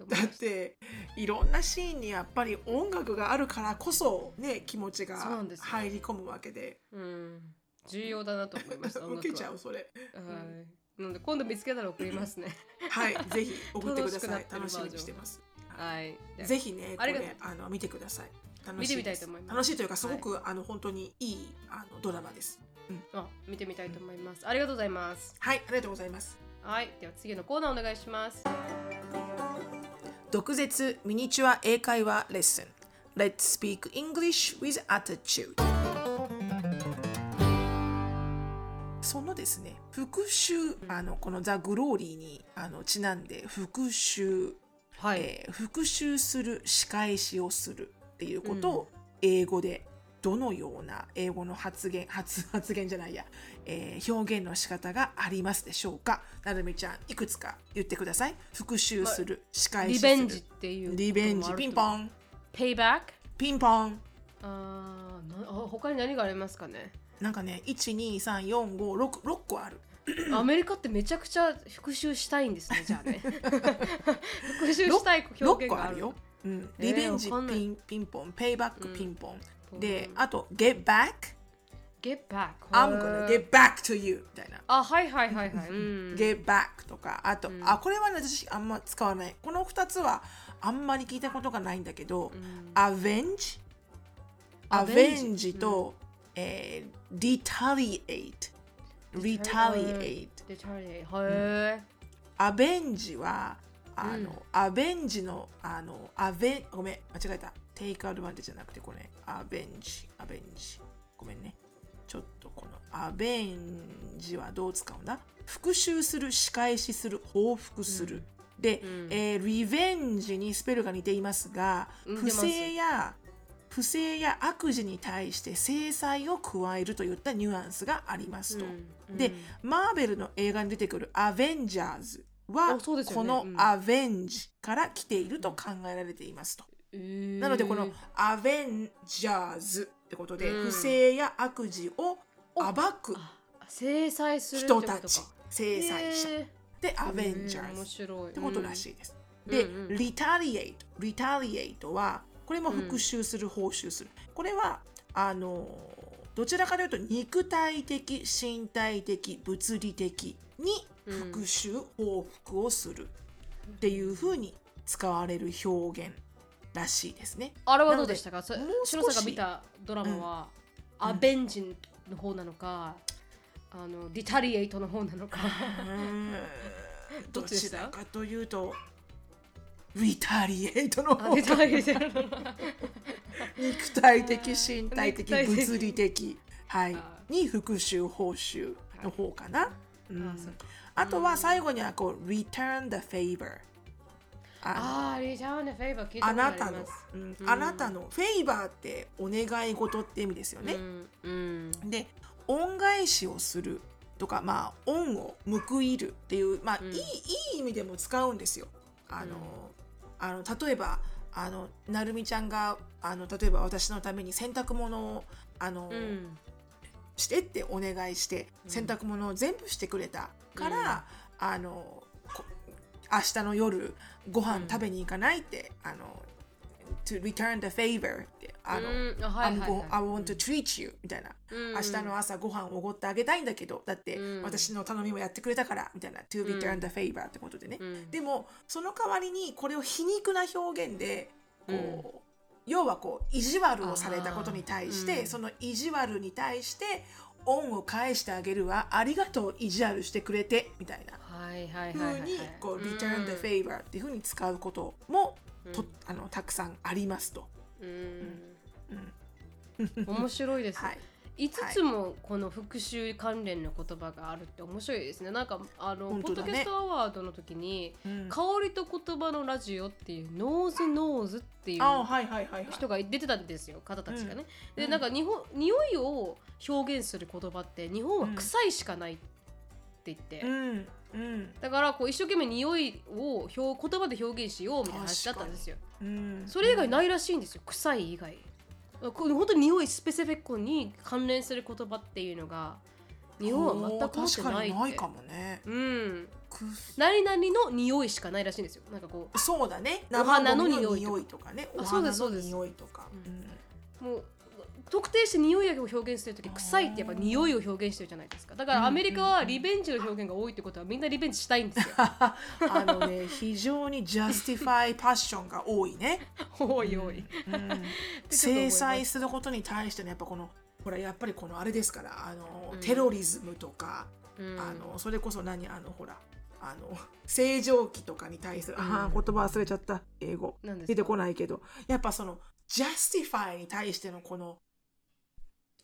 だっていろんなシーンにやっぱり音楽があるからこそね気持ちが入り込むわけで。うん、重要だなと思いました 受けちゃうそれ。はいなので今度見つけたら送りますね。はいぜひ 送ってください。楽しみにしてます。はい。ぜひねこあれあの見てください。楽見てみたいですと思います。楽しいというかすごく、あの本当にいいあのドラマです。あ見てみたいと思います。ありがとうございます。はいありがとうございます。はい、では次のコーナーお願いします。毒舌ミニチュア英会話レッスン。Let's speak English with attitude. そのですね復習あのこのザ・グローリーにあのちなんで復習、はえー復習する仕返しをするっていうことを英語でどのような英語の発言発 発言じゃないや、えー表現の仕方がありますでしょうか？なるみちゃんいくつか言ってください。復習する、仕返しする。リベンジっていう。リベンジピンポ。ン。ペイバックピンポン。あーなあ他に何がありますかね？なんかね1234566個ある アメリカってめちゃくちゃ復習したいんですね、じゃあね。復習したい表6現がある。個あるよ、うん、えーリベンジわかんない。ピンピンポン。ペイバックうんピンポン、うんであと get back Get back. I'm gonna get back to you みたいな。あ、はいはいはいはい。うん。get back とか。あと、うん。あこれはね私あんま使わない。この2つはあんまり聞いたことがないんだけど、うん。Avenge Avenge avenge と、えー retaliate retaliate. アベンジはあの、うんアベンジのあのアベンごめん間違えた。テイクアドバンテじゃなくてこれ。アベンジアベンジごめんね。ちょっとこのアベンジはどう使うんだ？復讐する仕返しする報復する、で、うんえーリベンジにスペルが似ていますが不正や不正や悪事に対して制裁を加えるといったニュアンスがありますと。うんで、マーベルの映画に出てくるアベンジャーズは、このアベンジから来ていると考えられていますと。なのでこのアベンジャーズってことで、うん。不正や悪事を暴く制裁する人たち制裁者。へでアーベンジャーズ白い。ってことらしいです。うん。で、リタリエイトリタリエイトはこれも復讐する、報酬する。これはあのどちらかというと肉体的身体的物理的に復讐、報復をする。っていうふうに使われる表現らしいですね。あれはどうでしたか？そもうシ少しロさんが見たドラマは、アベンジンの方なのかあのリタリエイトの方なのか どちらかというとリタリエイトのあ方肉体的身体的物理的、はい。あ、に復讐報酬の方かな。うん。あとは最後にはこう return the favor あ。あーリターンのフェイバー聞いのたあなたの。うん。あなたの。フェイバーってお願い事って意味ですよね。うん。うん。で恩返しをするとかまあ恩を報いるっていうまあ、うん。いいいい意味でも使うんですよ。あの、あの例えばあのなるみちゃんがあの例えば私のために洗濯物をあの、うん。してってお願いしてうん。洗濯物を全部してくれたから、あのこ明日の夜ご飯食べに行かないって、あの to return the favor. あの、はいはいはい。I want to treat you みたいな、うん。明日の朝ご飯をおごってあげたいんだけどだってうん。私の頼みもやってくれたからみたいな。To return the favor ってことでね、うん。でもその代わりにこれを皮肉な表現でこう、要はこう意地悪をされたことに対して、その意地悪に対して恩を返してあげるわありがとう意地悪してくれてみたいな。はいはいはいはいはい。風にこううん return the favor っていう風に使うことも、とうん。あのたくさんありますと。うん。面白いです、はい。5つもこの復讐関連の言葉があるって面白いですね。なんかあの、ね。ポッドキャストアワードの時にうん「香りと言葉のラジオ」っていうノーズノーズっていう。人が出てたんですよ方たちがね、でうん。なんか日本匂いを表現する言葉って日本は臭いしかないって言って、うんうんだからこう一生懸命匂いを表言葉で表現しようみたいな話だったんですようん。それ以外ないらしいんですよ臭い以外本当に匂いスペシフィックに関連する言葉っていうのが日本は全く持ってないってにないかもね。うんく何々の匂いしかないらしいんですよなんかこそうだね。お花の匂いとか匂いとかね。あお花のそうですそうです匂いとか。うもう特定して匂いを表現する時臭いってやっぱ匂いを表現してるじゃないですか。だからアメリカはリベンジの表現が多いってことはみんなリベンジしたいんですよ。あのね、非常に justify passion が多いね。多い多い。うん。制裁することに対してのやっぱこのほらやっぱりこのあれですからあの、うん。テロリズムとか、うん。あのそれこそ何あのほらあの正常期とかに対する、あうん。ー言葉忘れちゃった。英語。出てこないけど。やっぱその justify に対してのこの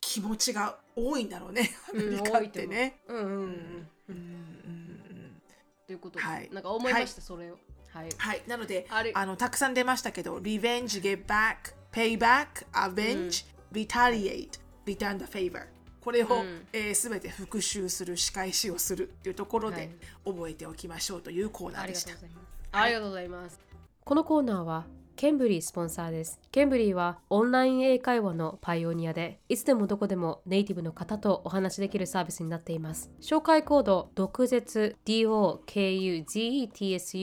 気持ちが多いんだろうねアメリカってね。う。んうんうん、ということで、はい。なんか思いました、それを。はい。はい、なのであのたくさん出ましたけど、revenge, get back, pay back, avenge, retaliate, return the favor。これを、うん。えー、全て復習する、仕返しをするっていうところではい。覚えておきましょうというコーナーでした。ありがとうご。ざいます。ありがとうございます。このコーナーはケンブリースポンサーです。ケンブリーはオンライン英会話のパイオニアで、いつでもどこでもネイティブの方とお話しできるサービスになっています。紹介コード、毒舌 DOKUZETSU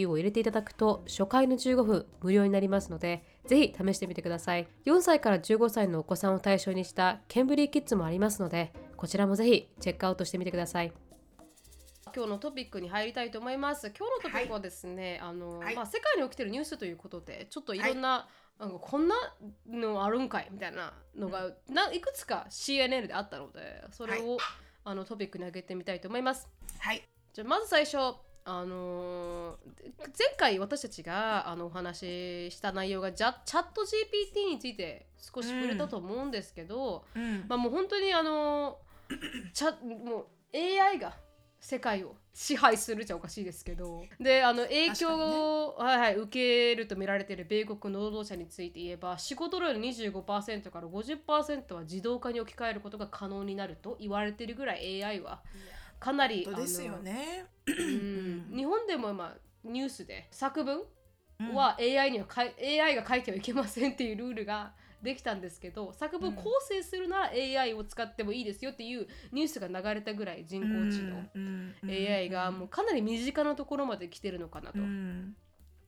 を入れていただくと、初回の15分無料になりますので、ぜひ試してみてください。4歳から15歳のお子さんを対象にしたケンブリーキッズもありますので、こちらもぜひチェックアウトしてみてください。今日のトピックに入りたいと思います。今日のトピックはですね、あの、はい。まあ世界に起きてるニュースということで、ちょっといろんな、あのこんなのあるんかいみたいなのが、ないくつか CNN であったので、それを、あのトピックに上げてみたいと思います。はい。じゃあまず最初、あのー前回私たちがあのお話しした内容がじゃチャット GPT について少し触れたと思うんですけど、うん。まあもう本当にあのチャもう AI が世界を支配するじゃおかしいですけど。であの影響を、はいはい、受けると見られている米国労働者について言えば仕事量の25%から50%は自動化に置き換えることが可能になると言われているぐらい AI はかなりですよね。日本でも今ニュースで作文は AI にはかい AI が書いてはいけませんっていうルールができたんですけど作文構成するなら AI を使ってもいいですよっていうニュースが流れたぐらい人工知能、AI がもうかなり身近なところまで来てるのかなとうん。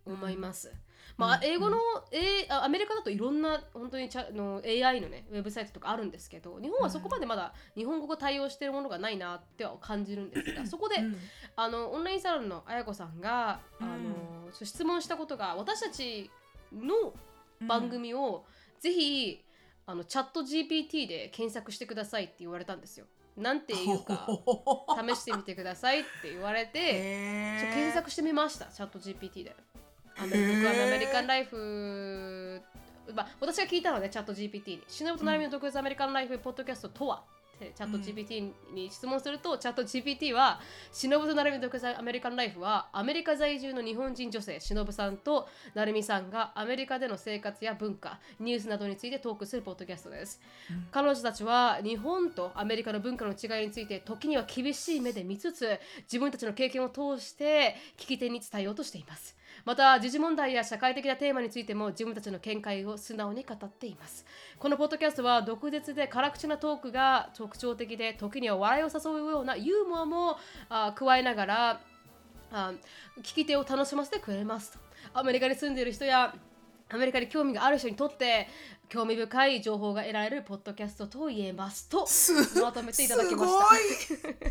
思います。まあ、英語の、A- あアメリカだといろんな本当にちゃの AI のねウェブサイトとかあるんですけど日本はそこまでまだ日本語が対応しているものがないなっては感じるんですが そこで、うん。あのオンラインサロンのあやこさんが、うん。あの質問したことが私たちの番組を、ぜひあのチャット GPT で検索してくださいって言われたんですよ。なんていうか 試してみてくださいって言われて、検索してみましたチャット GPT で。アメへーリカアメリカンライフ、まあ、私が聞いたのはねチャット GPT に「忍となるみの独立アメリカンライフポッドキャストとは?」チャット GPT に質問すると、チャット GPT は「忍となるみの独立アメリカンライフ」はアメリカ在住の日本人女性忍さんとなるみさんがアメリカでの生活や文化ニュースなどについてトークするポッドキャストです、彼女たちは日本とアメリカの文化の違いについて時には厳しい目で見つつ自分たちの経験を通して聞き手に伝えようとしていますまた時事問題や社会的なテーマについても自分たちの見解を素直に語っています。このポッドキャストは毒舌で辛口なトークが特徴的で時には笑いを誘うようなユーモアもあ加えながらあ聞き手を楽しませてくれますアメリカに住んでいる人やアメリカに興味がある人にとって興味深い情報が得られるポッドキャストと言えますとすまとめていただきました。すごい。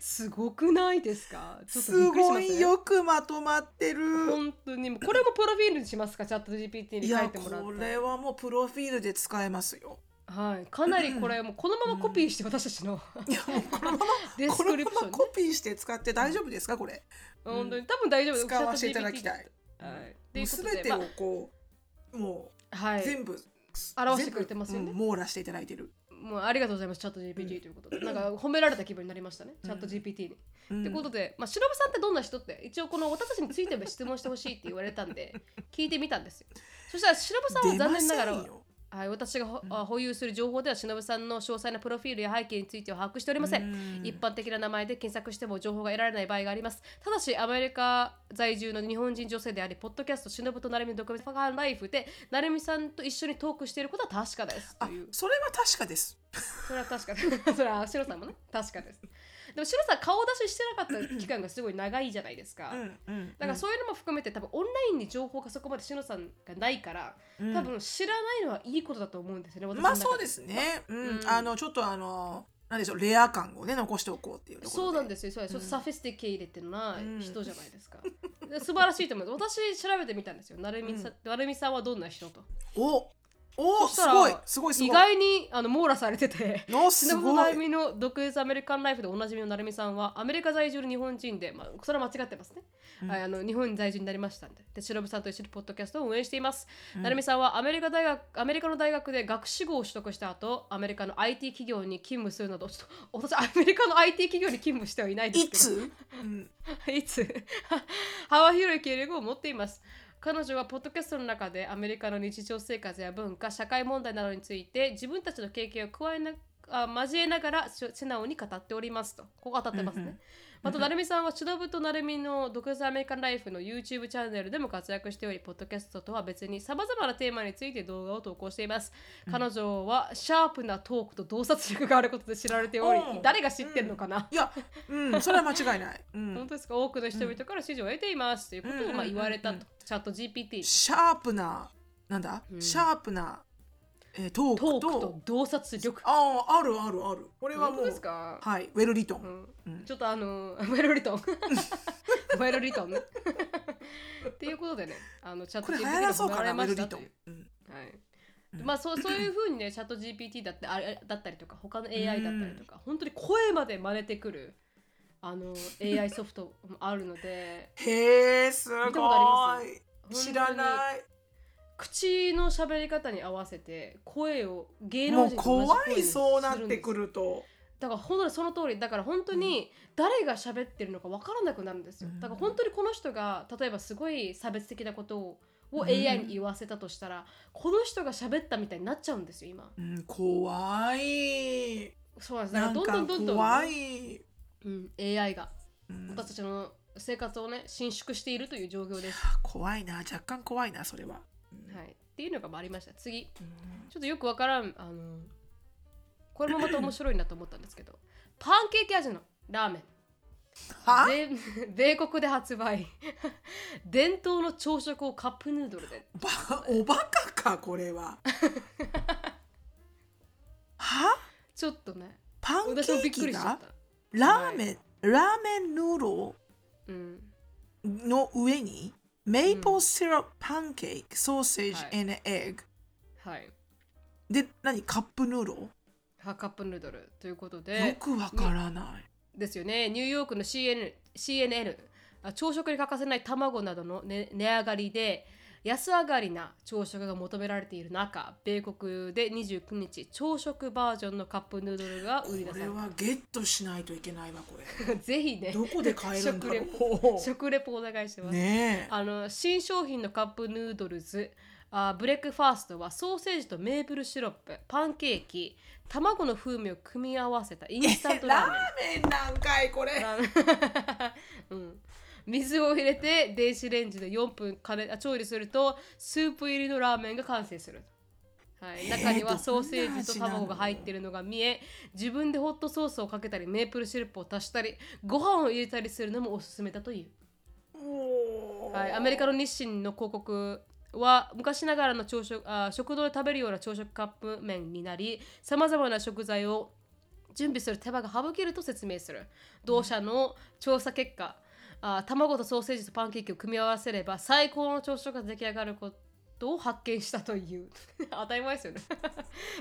すごくないですか？ちょっとす。ごい。よくまとまってる。本当に。これもプロフィールにしますか？チャット GPT にいや書いてもらって。これはもうプロフィールで使えますよ。はい、かなりこれもうこのままコピーして私たちの、いやもうこのままデスこのクリプションね。ままコピーして使って大丈夫ですか？これ。本当に。多分大丈夫。です使わせていただきたい。はい、っていうことすべてでまをこうもあはい。う全部表してくれてますよね。網羅していただいてる。もうありがとうございますチャット GPT ということで、なんか褒められた気分になりましたね、チャット GPT に。うん。ってことで、まあ、しのぶさんってどんな人って一応この私たちについても質問してほしいって言われたんで聞いてみたんですよ。そしたらしのぶさんは残念ながらはい、私が保有する情報ではしのぶさんの詳細なプロフィールや背景については把握しておりません、うん。一般的な名前で検索しても情報が得られない場合があります。ただしアメリカ在住の日本人女性でありポッドキャストしのぶとなるみの特別ファンライフでなるみさんと一緒にトークしていることは確かです。とあそれは確かです。それは確か。で すそれはシロさんもね。確かですでもシロさん顔出ししてなかった期間がすごい長いじゃないですか、うんうんだからそういうのも含めて多分オンラインに情報がそこまでしのさんがないから、うん。多分知らないのはいいことだと思うんですよねまあ中そうですね。うん。うん。あのちょっとあのなんでしょうレア感をね残しておこうっていうところそうなんですよそうサフィスティケイレってなうん人じゃないですか、で素晴らしいと思います。私調べてみたんですよ。なるみさん,、なるみさんはどんな人と？おおそしたらすごいすごいすごい。意外にあの網羅されててのしすごい。るみの独立アメリカンライフでおなじみのなるみさんはアメリカ在住の日本人で、まあ、それは間違ってますね、はい、あの日本在住になりましたんで。でしのぶさんと一緒にポッドキャストを運営しています、なるみさんはアメリカ大学アメリカの大学で学士号を取得した後アメリカの IT 企業に勤務するなどちょっと私アメリカの IT 企業に勤務してはいないですけど。いつ？うん。いつ？幅広い経歴を持っています。彼女はポッドキャストの中でアメリカの日常生活や文化、社会問題などについて自分たちの経験を加えなあ交えながら素直に語っておりますと。ここ当たってますね。また、なるみさんは、しのぶとなるみの独立アメリカンライフの YouTube チャンネルでも活躍しており、ポッドキャストとは別に様々なテーマについて動画を投稿しています。彼女はシャープなトークと洞察力があることで知られておりおう、誰が知ってるのかな、いやうんそれは間違いない。うん。本当ですか？多くの人々から支持を得ていますということをまあうん言われたと。チャット GPT。シャープななんだ、うん。シャープな、えー、トークトとークと洞察力。あああるあるある。これはもうですか、はいウェルリトン、うん。うん。ちょっとあの、ウェルリトン。ウェルリトン。ね。っていうことでね、あのチャット GPT が褒められましたという。、うん。はい。まあそうそういうふうにね、チャット GPT だってあれだったりとか、他の AI だったりとか、本当に声まで真似てくるあの AI ソフトもあるので、へえすごい。知らない口の喋り方に合わせて声を芸もう能人と同じ声怖いにそうなってくると。だから本当にその通り。だから本当に誰が喋ってるのか分からなくなるんですよ、うん。だから本当にこの人が例えばすごい差別的なことををうん。AI に言わせたとしたら、この人が喋ったみたいになっちゃうんですよ今。うん、怖い。そうなんです。だからどんどんどんどん、怖い、うん、AI がうん。私たちの生活をね伸縮しているという状況です、怖いな。若干怖いなそれは、うんはい、っていうのがありました。次。うん。ちょっとよくわからんあのこれもまた面白いなと思ったんですけど。パンケーキ味のラーメン。は？米米国で発売。伝統の朝食をカップヌードルで。ばおバカかこれは。は？ちょっとね。パンケーキが？ラーメン、ラーメンヌードうん。ルの上に？メープルシロップパンケーキソーセージはい。and egg. はい。で何？カップヌードルはカップヌードルということよでくわからない。ですよね。ニューヨークの CNN, CNN あ朝食に欠かせない卵などの、ね、値上がりで安上がりな朝食が求められている中米国で29日朝食バージョンのカップヌードルが売り出されこれはゲットしないといけないわこれ。た ぜひねどこで買えるんだろう。食レポお願いします、ねえ。あの新商品のカップヌードルズあ breakfast はソーセージとメープルシロップパンケーキ卵の風味を組み合わせたインスタントラーメン。ラーメンなんかいこれ。うん、水を入れて電子レンジで4分加熱あ調理するとスープ入りのラーメンが完成する、はい、えー中にはソーセージと卵が入っているのが見え自分でホットソースをかけたりメープルシロップを足したりご飯を入れたりするのもおすすめだという。はい、アメリカの日清の広告は昔ながらの朝食あ食堂で食べるような朝食カップ麺になりさまざまな食材を準備する手間が省けると説明する。同社の調査結果あ卵とソーセージとパンケーキを組み合わせれば最高の朝食が出来上がることを発見したという。当たり前ですよね。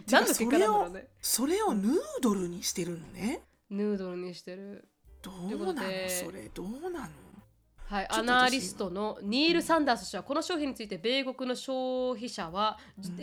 何の結果なんだろうね。それをヌードルにしてるのね。ヌードルにしてる。どううなのそれどうなの？はい、アナリストのニール・サンダース氏はこの商品について米国の消費者は、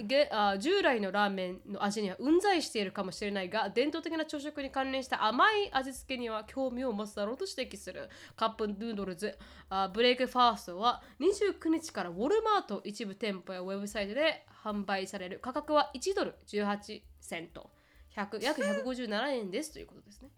げあ従来のラーメンの味にはうんざりしているかもしれないが伝統的な朝食に関連した甘い味付けには興味を持つだろうと指摘する。カップヌードルズあブレイクファーストは29日からウォルマート一部店舗やウェブサイトで販売される。価格は1ドル18セント。100約157円ですということですね。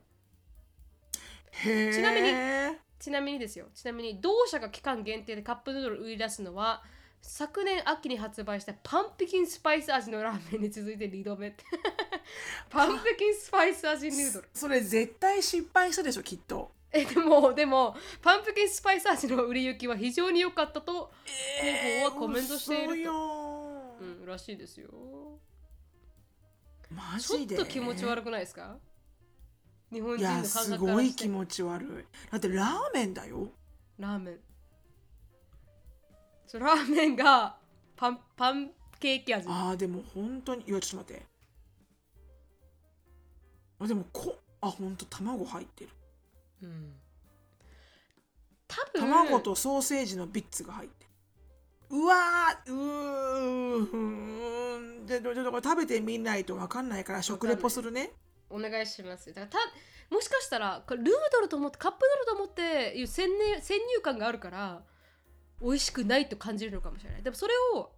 ちなみにちなみにですよ。ちなみに同社が期間限定でカップヌードルを売り出すのは昨年秋に発売したパンプキンスパイス味のラーメンに続いて2度目。パンプキンスパイス味ヌードル。それ絶対失敗したでしょきっと。えでもでもパンプキンスパイス味の売れ行きは非常に良かったと広報はコメントしていると、うん、らしいですよ。マちょっジでと気持ち悪くないですか？日本い人の感やすごい気持ち悪い。だってラーメンだよ。ラーメン。そうラーメンがパンパンケーキ味。あーでも本当にいやちょっと待って。あでもこあ本当卵入ってる。うん。多分。卵とソーセージのビッツが入ってる。うわーうーんでででこれ食べてみないと分かんないから食レポするねお願いします。だからたもしかしたらルードルと思ってカップヌードルと思っていう先入先入観があるから美味しくないと感じるのかもしれない。でもそれを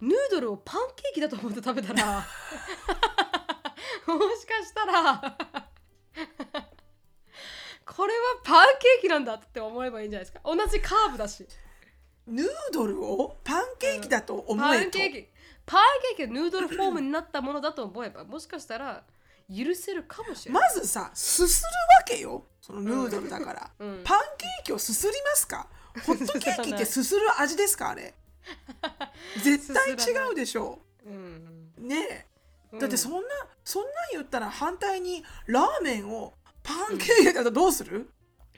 ヌードルをパンケーキだと思って食べたら もしかしたらこれはパンケーキなんだって思えばいいんじゃないですか。同じカーブだし。ヌードルをパンケーキだと思パえと、ンケーキ。パンケーキがヌードルフォームになったものだと思えばもしかしたら許せるかもしれない、まずさすするわけよ。そのヌードルだから、うん。パンケーキをすすりますか？ホットケーキってすする味ですかあれ？絶対違うでしょ。うん。ねうん。えだってそんな、そんなん言ったら反対にラーメンをパンケーキだったらどうする、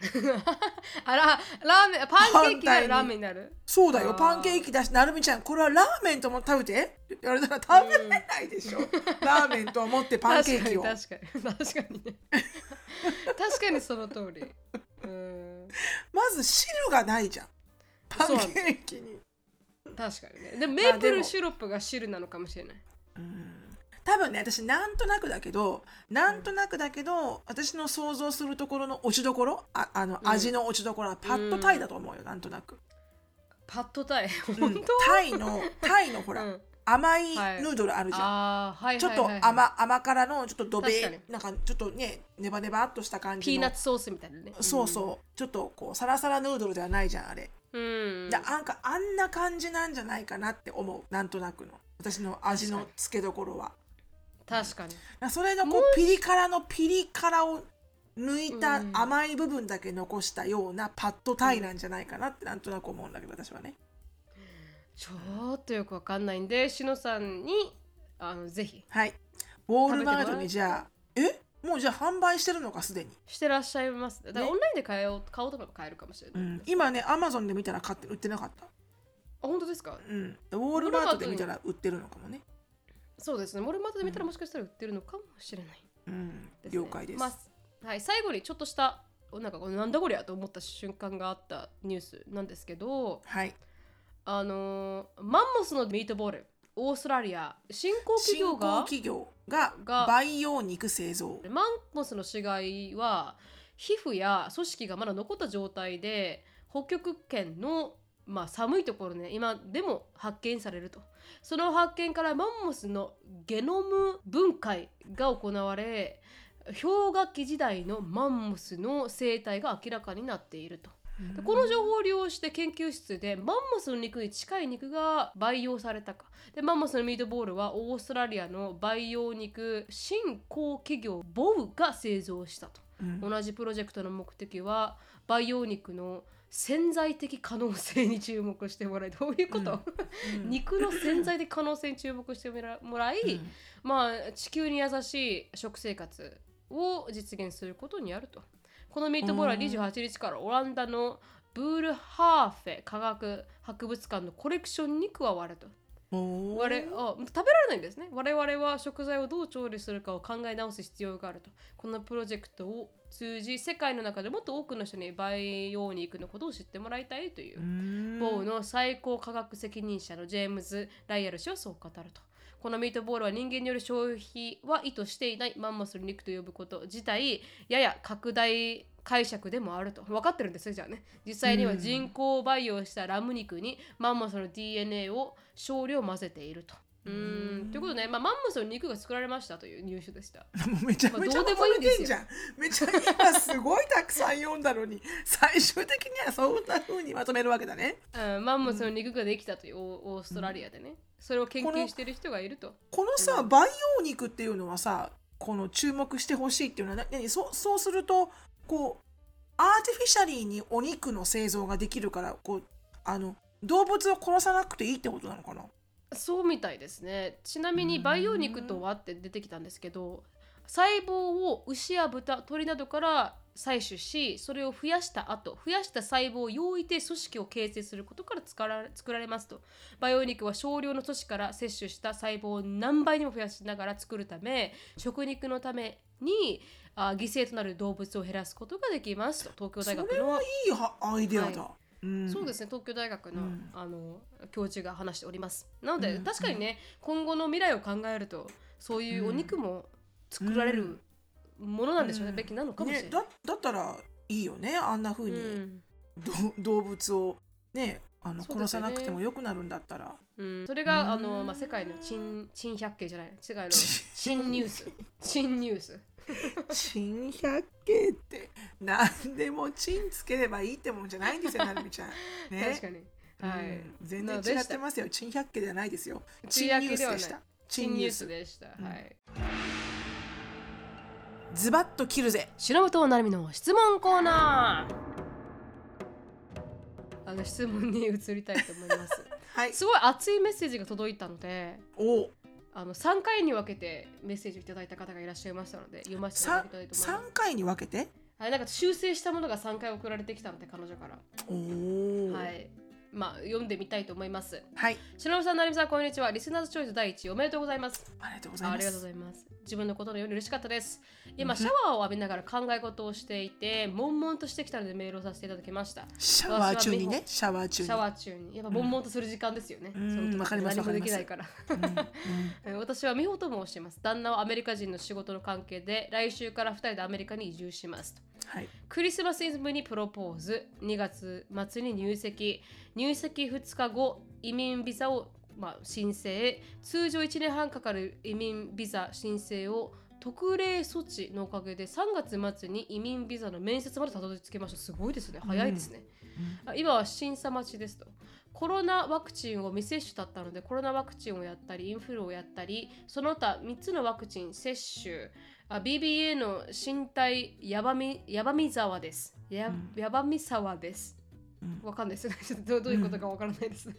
あらラーメンパンケーキがラーメンになる？そうだよ。パンケーキだしなるみちゃんこれはラーメンと思って食べて。って言われたら食べれないでしょ、ラーメンと思ってパンケーキを。確かに確かに。確かに。ね確かにその通り。うん。まず汁がないじゃん。パンケーキに。確かにね。でもメープルシロップが汁なのかもしれない。うん多分ね私なんとなくだけどなんとなくだけど、私の想像するところの落ちどころああのうん。味の落ちどころはパッドタイだと思うよ、なんとなく、パッドタイ？うん。本当、タイのタイのほら、うん。甘いはいヌードルあるじゃん、ちょっと甘甘辛のちょっとどべなんかちょっとねネバネバっとした感じの。ピーナッツソースみたいなね。そうそう。ちょっとこうサラサラヌードルではないじゃんあれ、うん、なんかあんな感じなんじゃないかなって思う。なんとなくの。私の味の付けどころは確かに。それのこうピリ辛のピリ辛を抜いたうん。甘い部分だけ残したようなパッドタイなんじゃないかなってなんとなく思うんだけど私はね。ちょっとよくわかんないんでしのさんにあのぜひ。はい。ウォールマートにじゃあえ？もうじゃあ販売してるのかすでに、してらっしゃいます。だからね。オンラインで買えよう買おうと思えば買えるかもしれない、うん、今ねアマゾンで見たら買って売ってなかった。あ本当ですか？うん、ウォールマートで見たら売ってるのかもね。そうですねモルマートで見たらもしかしたら売ってるのかもしれないうん、ですね了解です。まあはい、最後にちょっとしたなんかこれなんだこりゃと思った瞬間があったニュースなんですけどはい。あのーマンモスのミートボールオーストラリア新興企業が企業がが培養肉製造。マンモスの死骸は皮膚や組織がまだ残った状態で北極圏の、まあ、寒いところね。今でも発見されると。その発見からマンモスのゲノム分解が行われ氷河期時代のマンモスの生態が明らかになっていると。でこの情報を利用して研究室でマンモスの肉に近い肉が培養されたか。でマンモスのミートボールはオーストラリアの培養肉新興企業ボウが製造したと。うん。同じプロジェクトの目的は培養肉の潜在的可能性に注目してもらい どういうこと、うん。肉の潜在的可能性に注目してもらい、うん。まあ地球に優しい食生活を実現することにあると。このミートボールは28日からオランダのブールハーフェ科学博物館のコレクションに加わると我あ食べられないんですね。我々は食材をどう調理するかを考え直す必要があると。このプロジェクトを通じ世界の中でもっと多くの人に培養肉のことを知ってもらいたいという。うん。ボウの最高科学責任者のジェームズ・ライアル氏はそう語ると。このミートボールは人間による消費は意図していない。マンモスの肉と呼ぶこと自体やや拡大解釈でもあると。分かってるんですよじゃあね。実際には人工培養したラム肉にマンモスの DNA を少量混ぜていると。うーん。ということで、まあ、マンモスの肉が作られましたというニュースでした。めちゃめちゃまとめてんじゃん。めちゃ今すごいたくさん読んだのに 最終的にはそんな風にまとめるわけだね。うん、マンモスの肉ができたというオーオーストラリアでね、それを研究している人がいると。このさ培養肉っていうのはさこの注目してほしいっていうのはな何？そうそうするとこう artificially にお肉の製造ができるからこうあの動物を殺さなくていいってことなのかな？そうみたいですね。ちなみに培養肉とは？って出てきたんですけど細胞を牛や豚鳥などから採取しそれを増やした後増やした細胞を用いて組織を形成することから作ら作られますと。培養肉は少量の都市から摂取した細胞を何倍にも増やしながら作るため食肉のためにあ犠牲となる動物を減らすことができますと。東京大学のそれはいいはアイデアだ。はうん。そうですね。東京大学の,、うん。あの教授が話しております。なので、うん。確かにね今後の未来を考えるとそういうお肉も作られるものなんでしょうね、うん。べきなのかもしれね、ない、だだったらいいよねあんな風うに、動物をねあの殺さなくてもよくなるんだったら。うん、それが、うん。あの、まあ、世界の珍珍百景じゃない。世界の珍。ニュース。珍ニュース。珍百景って何でもチンつければいいってもんじゃないんですよなるみちゃん。ね、確かに。はい、うん。全然違ってますよ。珍百景ではないですよ。珍珍ニュースでした。珍ニュース。でした、うん。はいズバッと切るぜ。白本なるみの質問コーナーあの質問に移りたいと思います はい。すごい熱いメッセージが届いたのでおあの3回に分けてメッセージをいただいた方がいらっしゃいましたので読ませていただ三きたいと思います三回に分けて？はい、なんか修正したものが3回送られてきたので彼女から、おお。はいまあ、読んでみたいと思います。はいしのぶさん、なるみさん、こんにちは。リスナーズチョイス第一位おめでとうございます。ありがとうございますありがとうございます。自分のことのように嬉しかったです。今、シャワーを浴びながら考え事をしていて、悶々としてきたのでメールをさせていただきました。シャワー中にねシャワー中にシャワー中に。やっぱ悶々とする時間ですよね。うんかります何もできないから。え 私は美穂と申します。旦那はアメリカ人の仕事の関係で、来週から2人でアメリカに移住します。はいクリスマスイブにプロポーズ、2月末に入籍、入籍2日後、移民ビザを、まあ、申請、通常1年半かかる移民ビザ申請を特例措置のおかげで3月末に移民ビザの面接までたどり着けました。すごいですね。早いですね。あ今は審査待ちですと。コロナワクチンを未接種だったのでコロナワクチンをやったりインフルをやったりその他3つのワクチン接種あ BBA の身体やばみやばみ沢ですや,、やばみ沢ですわかんないです ちょっとどうどういうことかわからないです、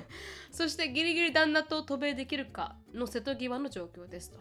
そしてギリギリ旦那と渡米できるかの瀬戸際の状況ですと、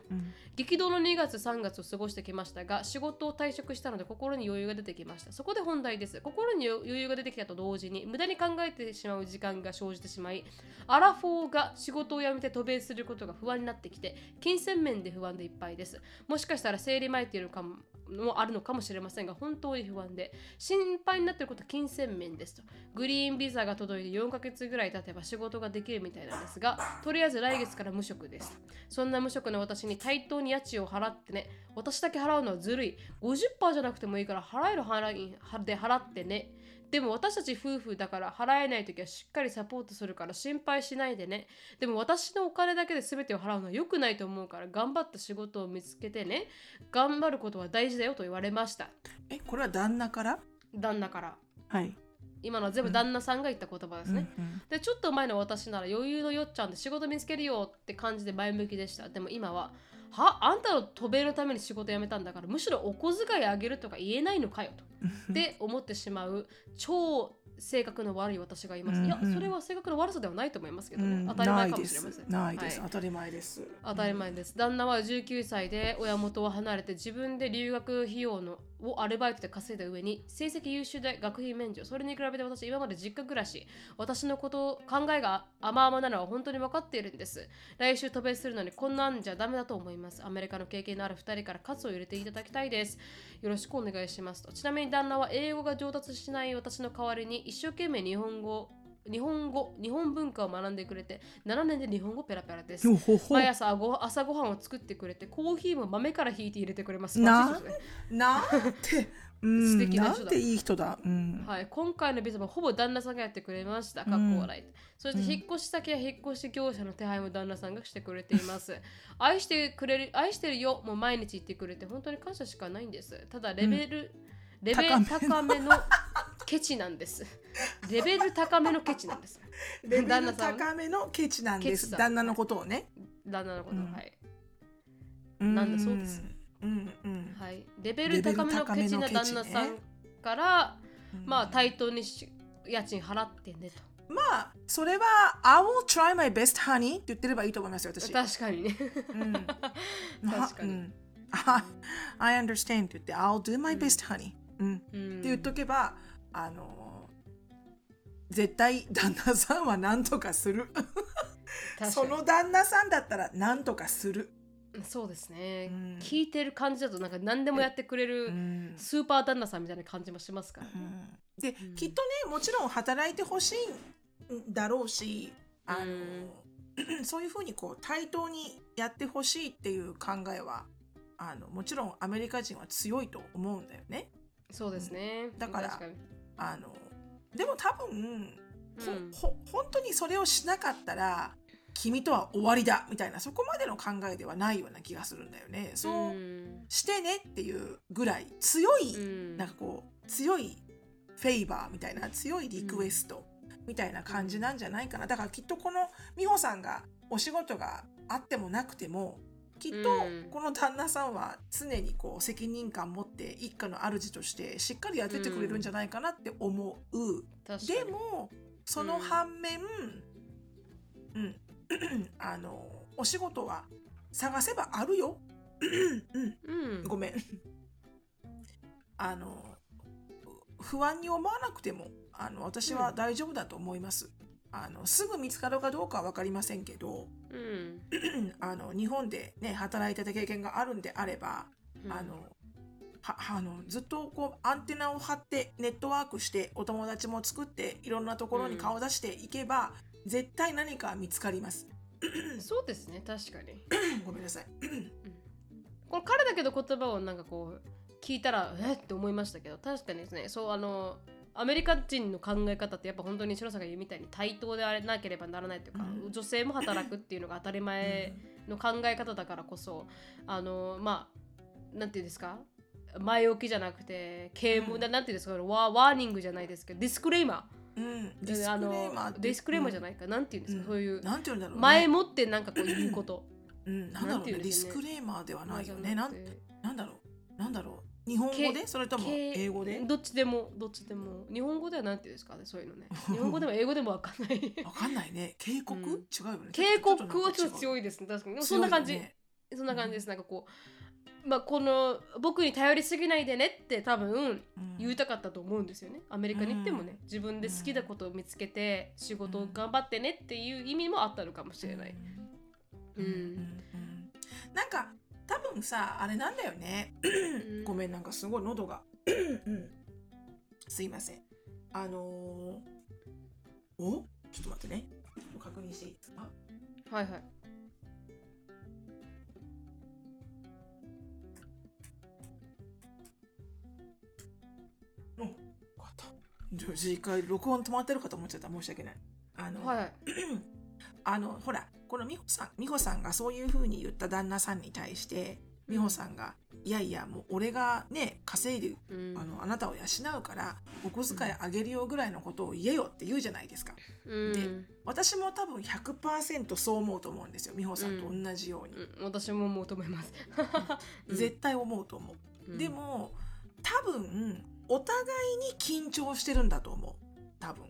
激動の2月3月を過ごしてきましたが仕事を退職したので心に余裕が出てきました。そこで本題です。心に余裕が出てきたと同時に無駄に考えてしまう時間が生じてしまいアラフォーが仕事を辞めて渡米することが不安になってきて金銭面で不安でいっぱいです。もしかしたら生理前っていうのかももあるのかもしれませんが本当に不安で心配になっていることは金銭面ですとグリーンビザが届いて4ヶ月ぐらい経てば仕事ができるみたいなんですがとりあえず来月から無職です。そんな無職の私に対等に家賃を払ってね。私だけ払うのはずるい。50%じゃなくてもいいから払える払いで払ってね。でも私たち夫婦だから払えない時はしっかりサポートするから心配しないでね。でも私のお金だけで全てを払うのは良くないと思うから頑張った仕事を見つけてね。頑張ることは大事だよと言われました。えこれは旦那から？旦那から。はい今のは全部旦那さんが言った言葉ですね、うんうん。でちょっと前の私なら余裕のよっちゃんで仕事見つけるよって感じで前向きでした。でも今ははあんたの渡米のために仕事辞めたんだからむしろお小遣いあげるとか言えないのかよと。で思ってしまう超性格の悪い私がいます、いやうんうん。それは性格の悪さではないと思いますけどね、うん。当たり前かもしれません。ないです、はい。当たり前です。当たり前です。旦那は19歳で親元を離れて自分で留学費用のをアルバイトで稼いだ上に成績優秀で学費免除。それに比べて私今まで実家暮らし私のこと考えが甘々なのは本当に分かっているんです。来週渡米するのにこんなんじゃダメだと思います。アメリカの経験のある2人から喝を入れていただきたいです。よろしくお願いしますと。ちなみに旦那は英語が上達しない私の代わりに一生懸命日本語日本語日本文化を学んでくれて7年で日本語ペラペラです毎朝ご朝ごはんを作ってくれてコーヒーも豆からひいて入れてくれます。なんて、うん、素敵な人だなんていい人だ。うん。はい、今回のビザもほぼ旦那さんがやってくれました。かっこ笑い。そして引っ越し先や引っ越し業者の手配も旦那さんがしてくれています。愛してくれる、愛してるよもう毎日言ってくれて本当に感謝しかないんです。ただレベル、レベル高めのケチなんです。レベル高めのケチなんです。レベル高めのケチなんです。旦那のことをね。旦那のこと、うんはい。うんなんだそうです。うんうん。はい、レベル高めのケチな旦那さんから、まあ対等にし家賃払ってねまあそれは I will try my best honey って言ってればいいと思いますよ私。と確かにねうん 確かにうん I I understand って言って I'll do my best honey、うん、ってうん言っとけばあの絶対旦那さんは何とかする。その旦那さんだったら何とかする、そうですね、うん。聞いてる感じだとなんか何でもやってくれうるん。スーパー旦那さんみたいな感じもしますから、うん。で、うん。きっとねもちろん働いてほしいんだろうしあの、そういうふうにこう対等にやってほしいっていう考えはあのもちろんアメリカ人は強いと思うんだよね。そうですね。だからあのでも多分、ほうん。ほ本当にそれをしなかったら君とは終わりだみたいなそこまでの考えではないような気がするんだよね。そううん。してねっていうぐらい強い、うん。なんかこう強いフェイバーみたいな強いリクエストみたいな感じなんじゃないかな。だからきっとこの美穂さんがお仕事があってもなくてもきっとうん。この旦那さんは常にこう責任感持って一家の主としてしっかりやっててくれるんじゃないかなって思う。確かにでもその反面、うん、あのお仕事は探せばあるよ。うんうんごめん。あの不安に思わなくてもあの私は大丈夫だと思います。あのすぐ見つかるかどうかは分かりませんけどうんあの日本で、ね、働いてた経験があるんであれば、うんあのはあのずっとこうアンテナを張ってネットワークしてお友達も作っていろんなところに顔を出していけば、絶対何か見つかります。そうですね確かに。ごめんなさい。これ彼だけど言葉をなんかこう聞いたらえって思いましたけど確かにですね。そうあのアメリカ人の考え方ってやっぱ本当に白さんが言うみたいに対等であれなければならないというか、うん。女性も働くっていうのが当たり前の考え方だからこそあのまあなんていうんですか？前置きじゃなくて啓蒙、うんななんていうんですかワワーニングじゃないですけどディスクレーマうん、ー disclaimer disclaimer じゃい、ないか、なんていうんですか、うん。そういう。なんて言うんだろう、ね、前もってなんかこう言うこと。うん、なんだろうね。 dis claimer ではないよじね。なんなんだろう。なんだろう。日本語で？けそれともけ英語で？どっちでもどっちでも。日本語ではなんていうんですかねそういうのね。日本語でも英語でもわかんない。わかんないね。警告、うん。違うよね。警告はちょっとい強いですね。確かに。でもそんな感じ、そんな感じです。なんかこうまあこの僕に頼りすぎないでねって多分言いたかったと思うんですよね。アメリカに行ってもね、うん。自分で好きなことを見つけて仕事を頑張ってねっていう意味もあったのかもしれない、うん。なんか多分さあれなんだよね。ん。ごめんなんかすごい喉が。うん。すいません。あのー、お？ちょっと待ってね。ちょっと確認していいですか？はいはいったじゃあ一回録音止まってるかと思っちゃった申し訳ない。あの、はい。は いあのほらこの美穂さん美穂さんがそういうふうに言った旦那さんに対して美穂さんが、いやいやもう俺がね稼いでうん。あのあなたを養うからお小遣いあげるよぐらいのことを言えよって言うじゃないですか。うん。で私も多分100%そう思うと思うんですよ美穂さんと同じように、うん。私も求めます、う ん絶対思うと思う、うん。でも多分お互いに緊張してるんだと思う。多分。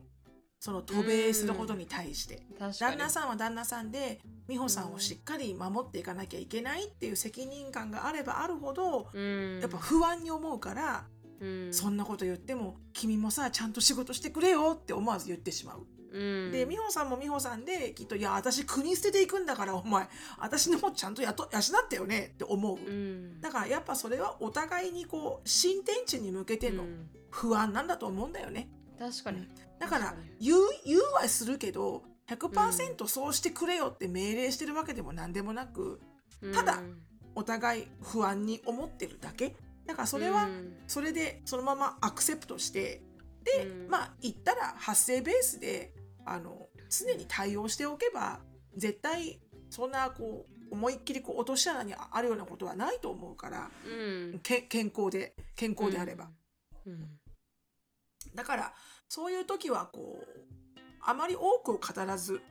その渡米することに対して、旦に。那さんは旦那さんで美穂さんをしっかり守っていかなきゃいけないっていう責任感があればあるほど、うん。やっぱ不安に思うから、うん。そんなこと言っても君もさちゃんと仕事してくれよって思わず言ってしまう。うん。で美穂さんも美穂さんできっと「いや私国捨てていくんだからお前。私のもちゃんとやと養ってよね」って思う。うん。だからやっぱそれはお互いにこう新天地に向けてのうん。不安なんだと思うんだよね。確かに、だから言う言うはするけど100%そうしてくれよって命令してるわけでも何でもなくただうんお互い不安に思ってるだけ。だからそれはうん。それでそのままアクセプトしてで、うん。まあ言ったら発声ベースであの常に対応しておけば絶対そんなこう思いっきりこう落とし穴にあるようなことはないと思うからうん。け健康で健康であれば。うん。だからそういう時はこうあまり多くを語らず、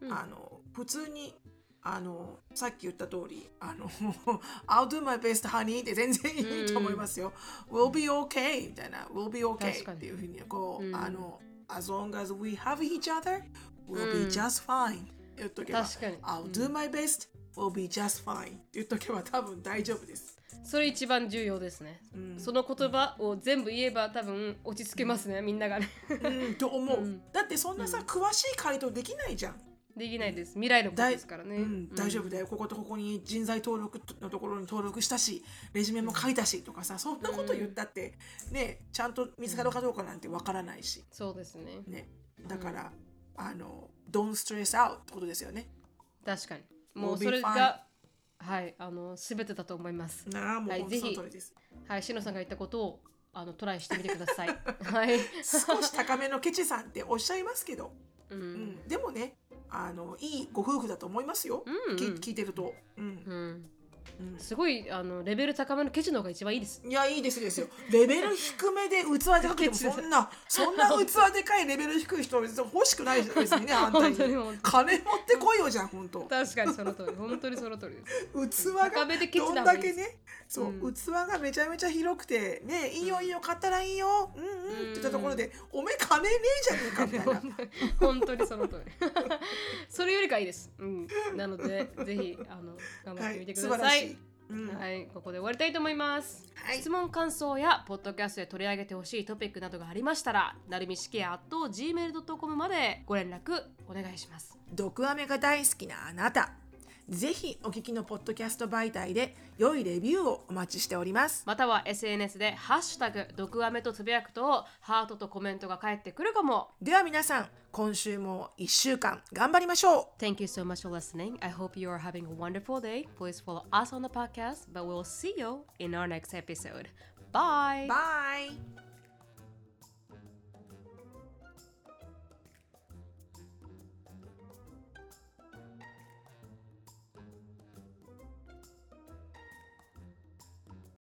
うん。あの普通にあのさっき言った通りあの I'll do my best honey って全然いいと思いますよ、We'll be okay みたいな。We'll be 確 okay っていうふうにこう、うん。あの As long as we have each other we'll うん be just fine. 言っとけば確かに。I'll うん do my best we'll be just fine. 言っとけば多分大丈夫です、それ一番重要ですね、うん。その言葉を全部言えば多分落ち着けますね、みんながね。うん、と思う、うん。だってそんなさ、うん。詳しい回答できないじゃんできないです。未来のことですからね、うん、大丈夫だよ。こことここに人材登録のところに登録したしレジュメも書いたしとかさそんなこと言ったってねちゃんと見つかるかどうかなんてわからないし、そうですね。ね、だから、あの don't stress out ってことですよね。確かに。もうそれがはいあの全てだと思います。なあもうはいぜひはいしのさんが言ったことをあのトライしてみてください。はい、少し高めのケチさんっておっしゃいますけど、ううんん。でもねあのいいご夫婦だと思いますよ、うんき聞いてると、うん。うんうん。すごいあのレベル高めのケチの方が一番いいです。いや、いいですですよ。レベル低めで器でかくても、そんな、そんな器でかいレベル低い人、別に欲しくないです別にね、反対本当に。金持ってこいよじゃん、本当。確かにその通り本当にその通りです。器がどんだけね、そう、うん器がめちゃめちゃ広くて、ね、いいよいいよ、買ったらいいよ、うんうんって言ったところで、おめえ金ねえじゃねえかみたいな。本当にその通り。それよりかいいです、うん、なのでぜひあの頑張ってみてください、素晴らしい。はい、ここで終わりたいと思います。はい質問、感想やポッドキャストで取り上げてほしいトピックなどがありましたら、なるみしきや gmail.com までご連絡お願いします。毒アメが大好きなあなたぜひお聞きのポッドキャスト媒体で良いレビューをお待ちしておりますまたは SNS でハッシュタグ毒アメとつぶやくとハートとコメントが返ってくるかも。では皆さん今週も1週間頑張りましょう Thank you so much for listening. I hope you are having a wonderful day. Please follow us on the podcast, but we'll see you in our next episode. Bye! Bye!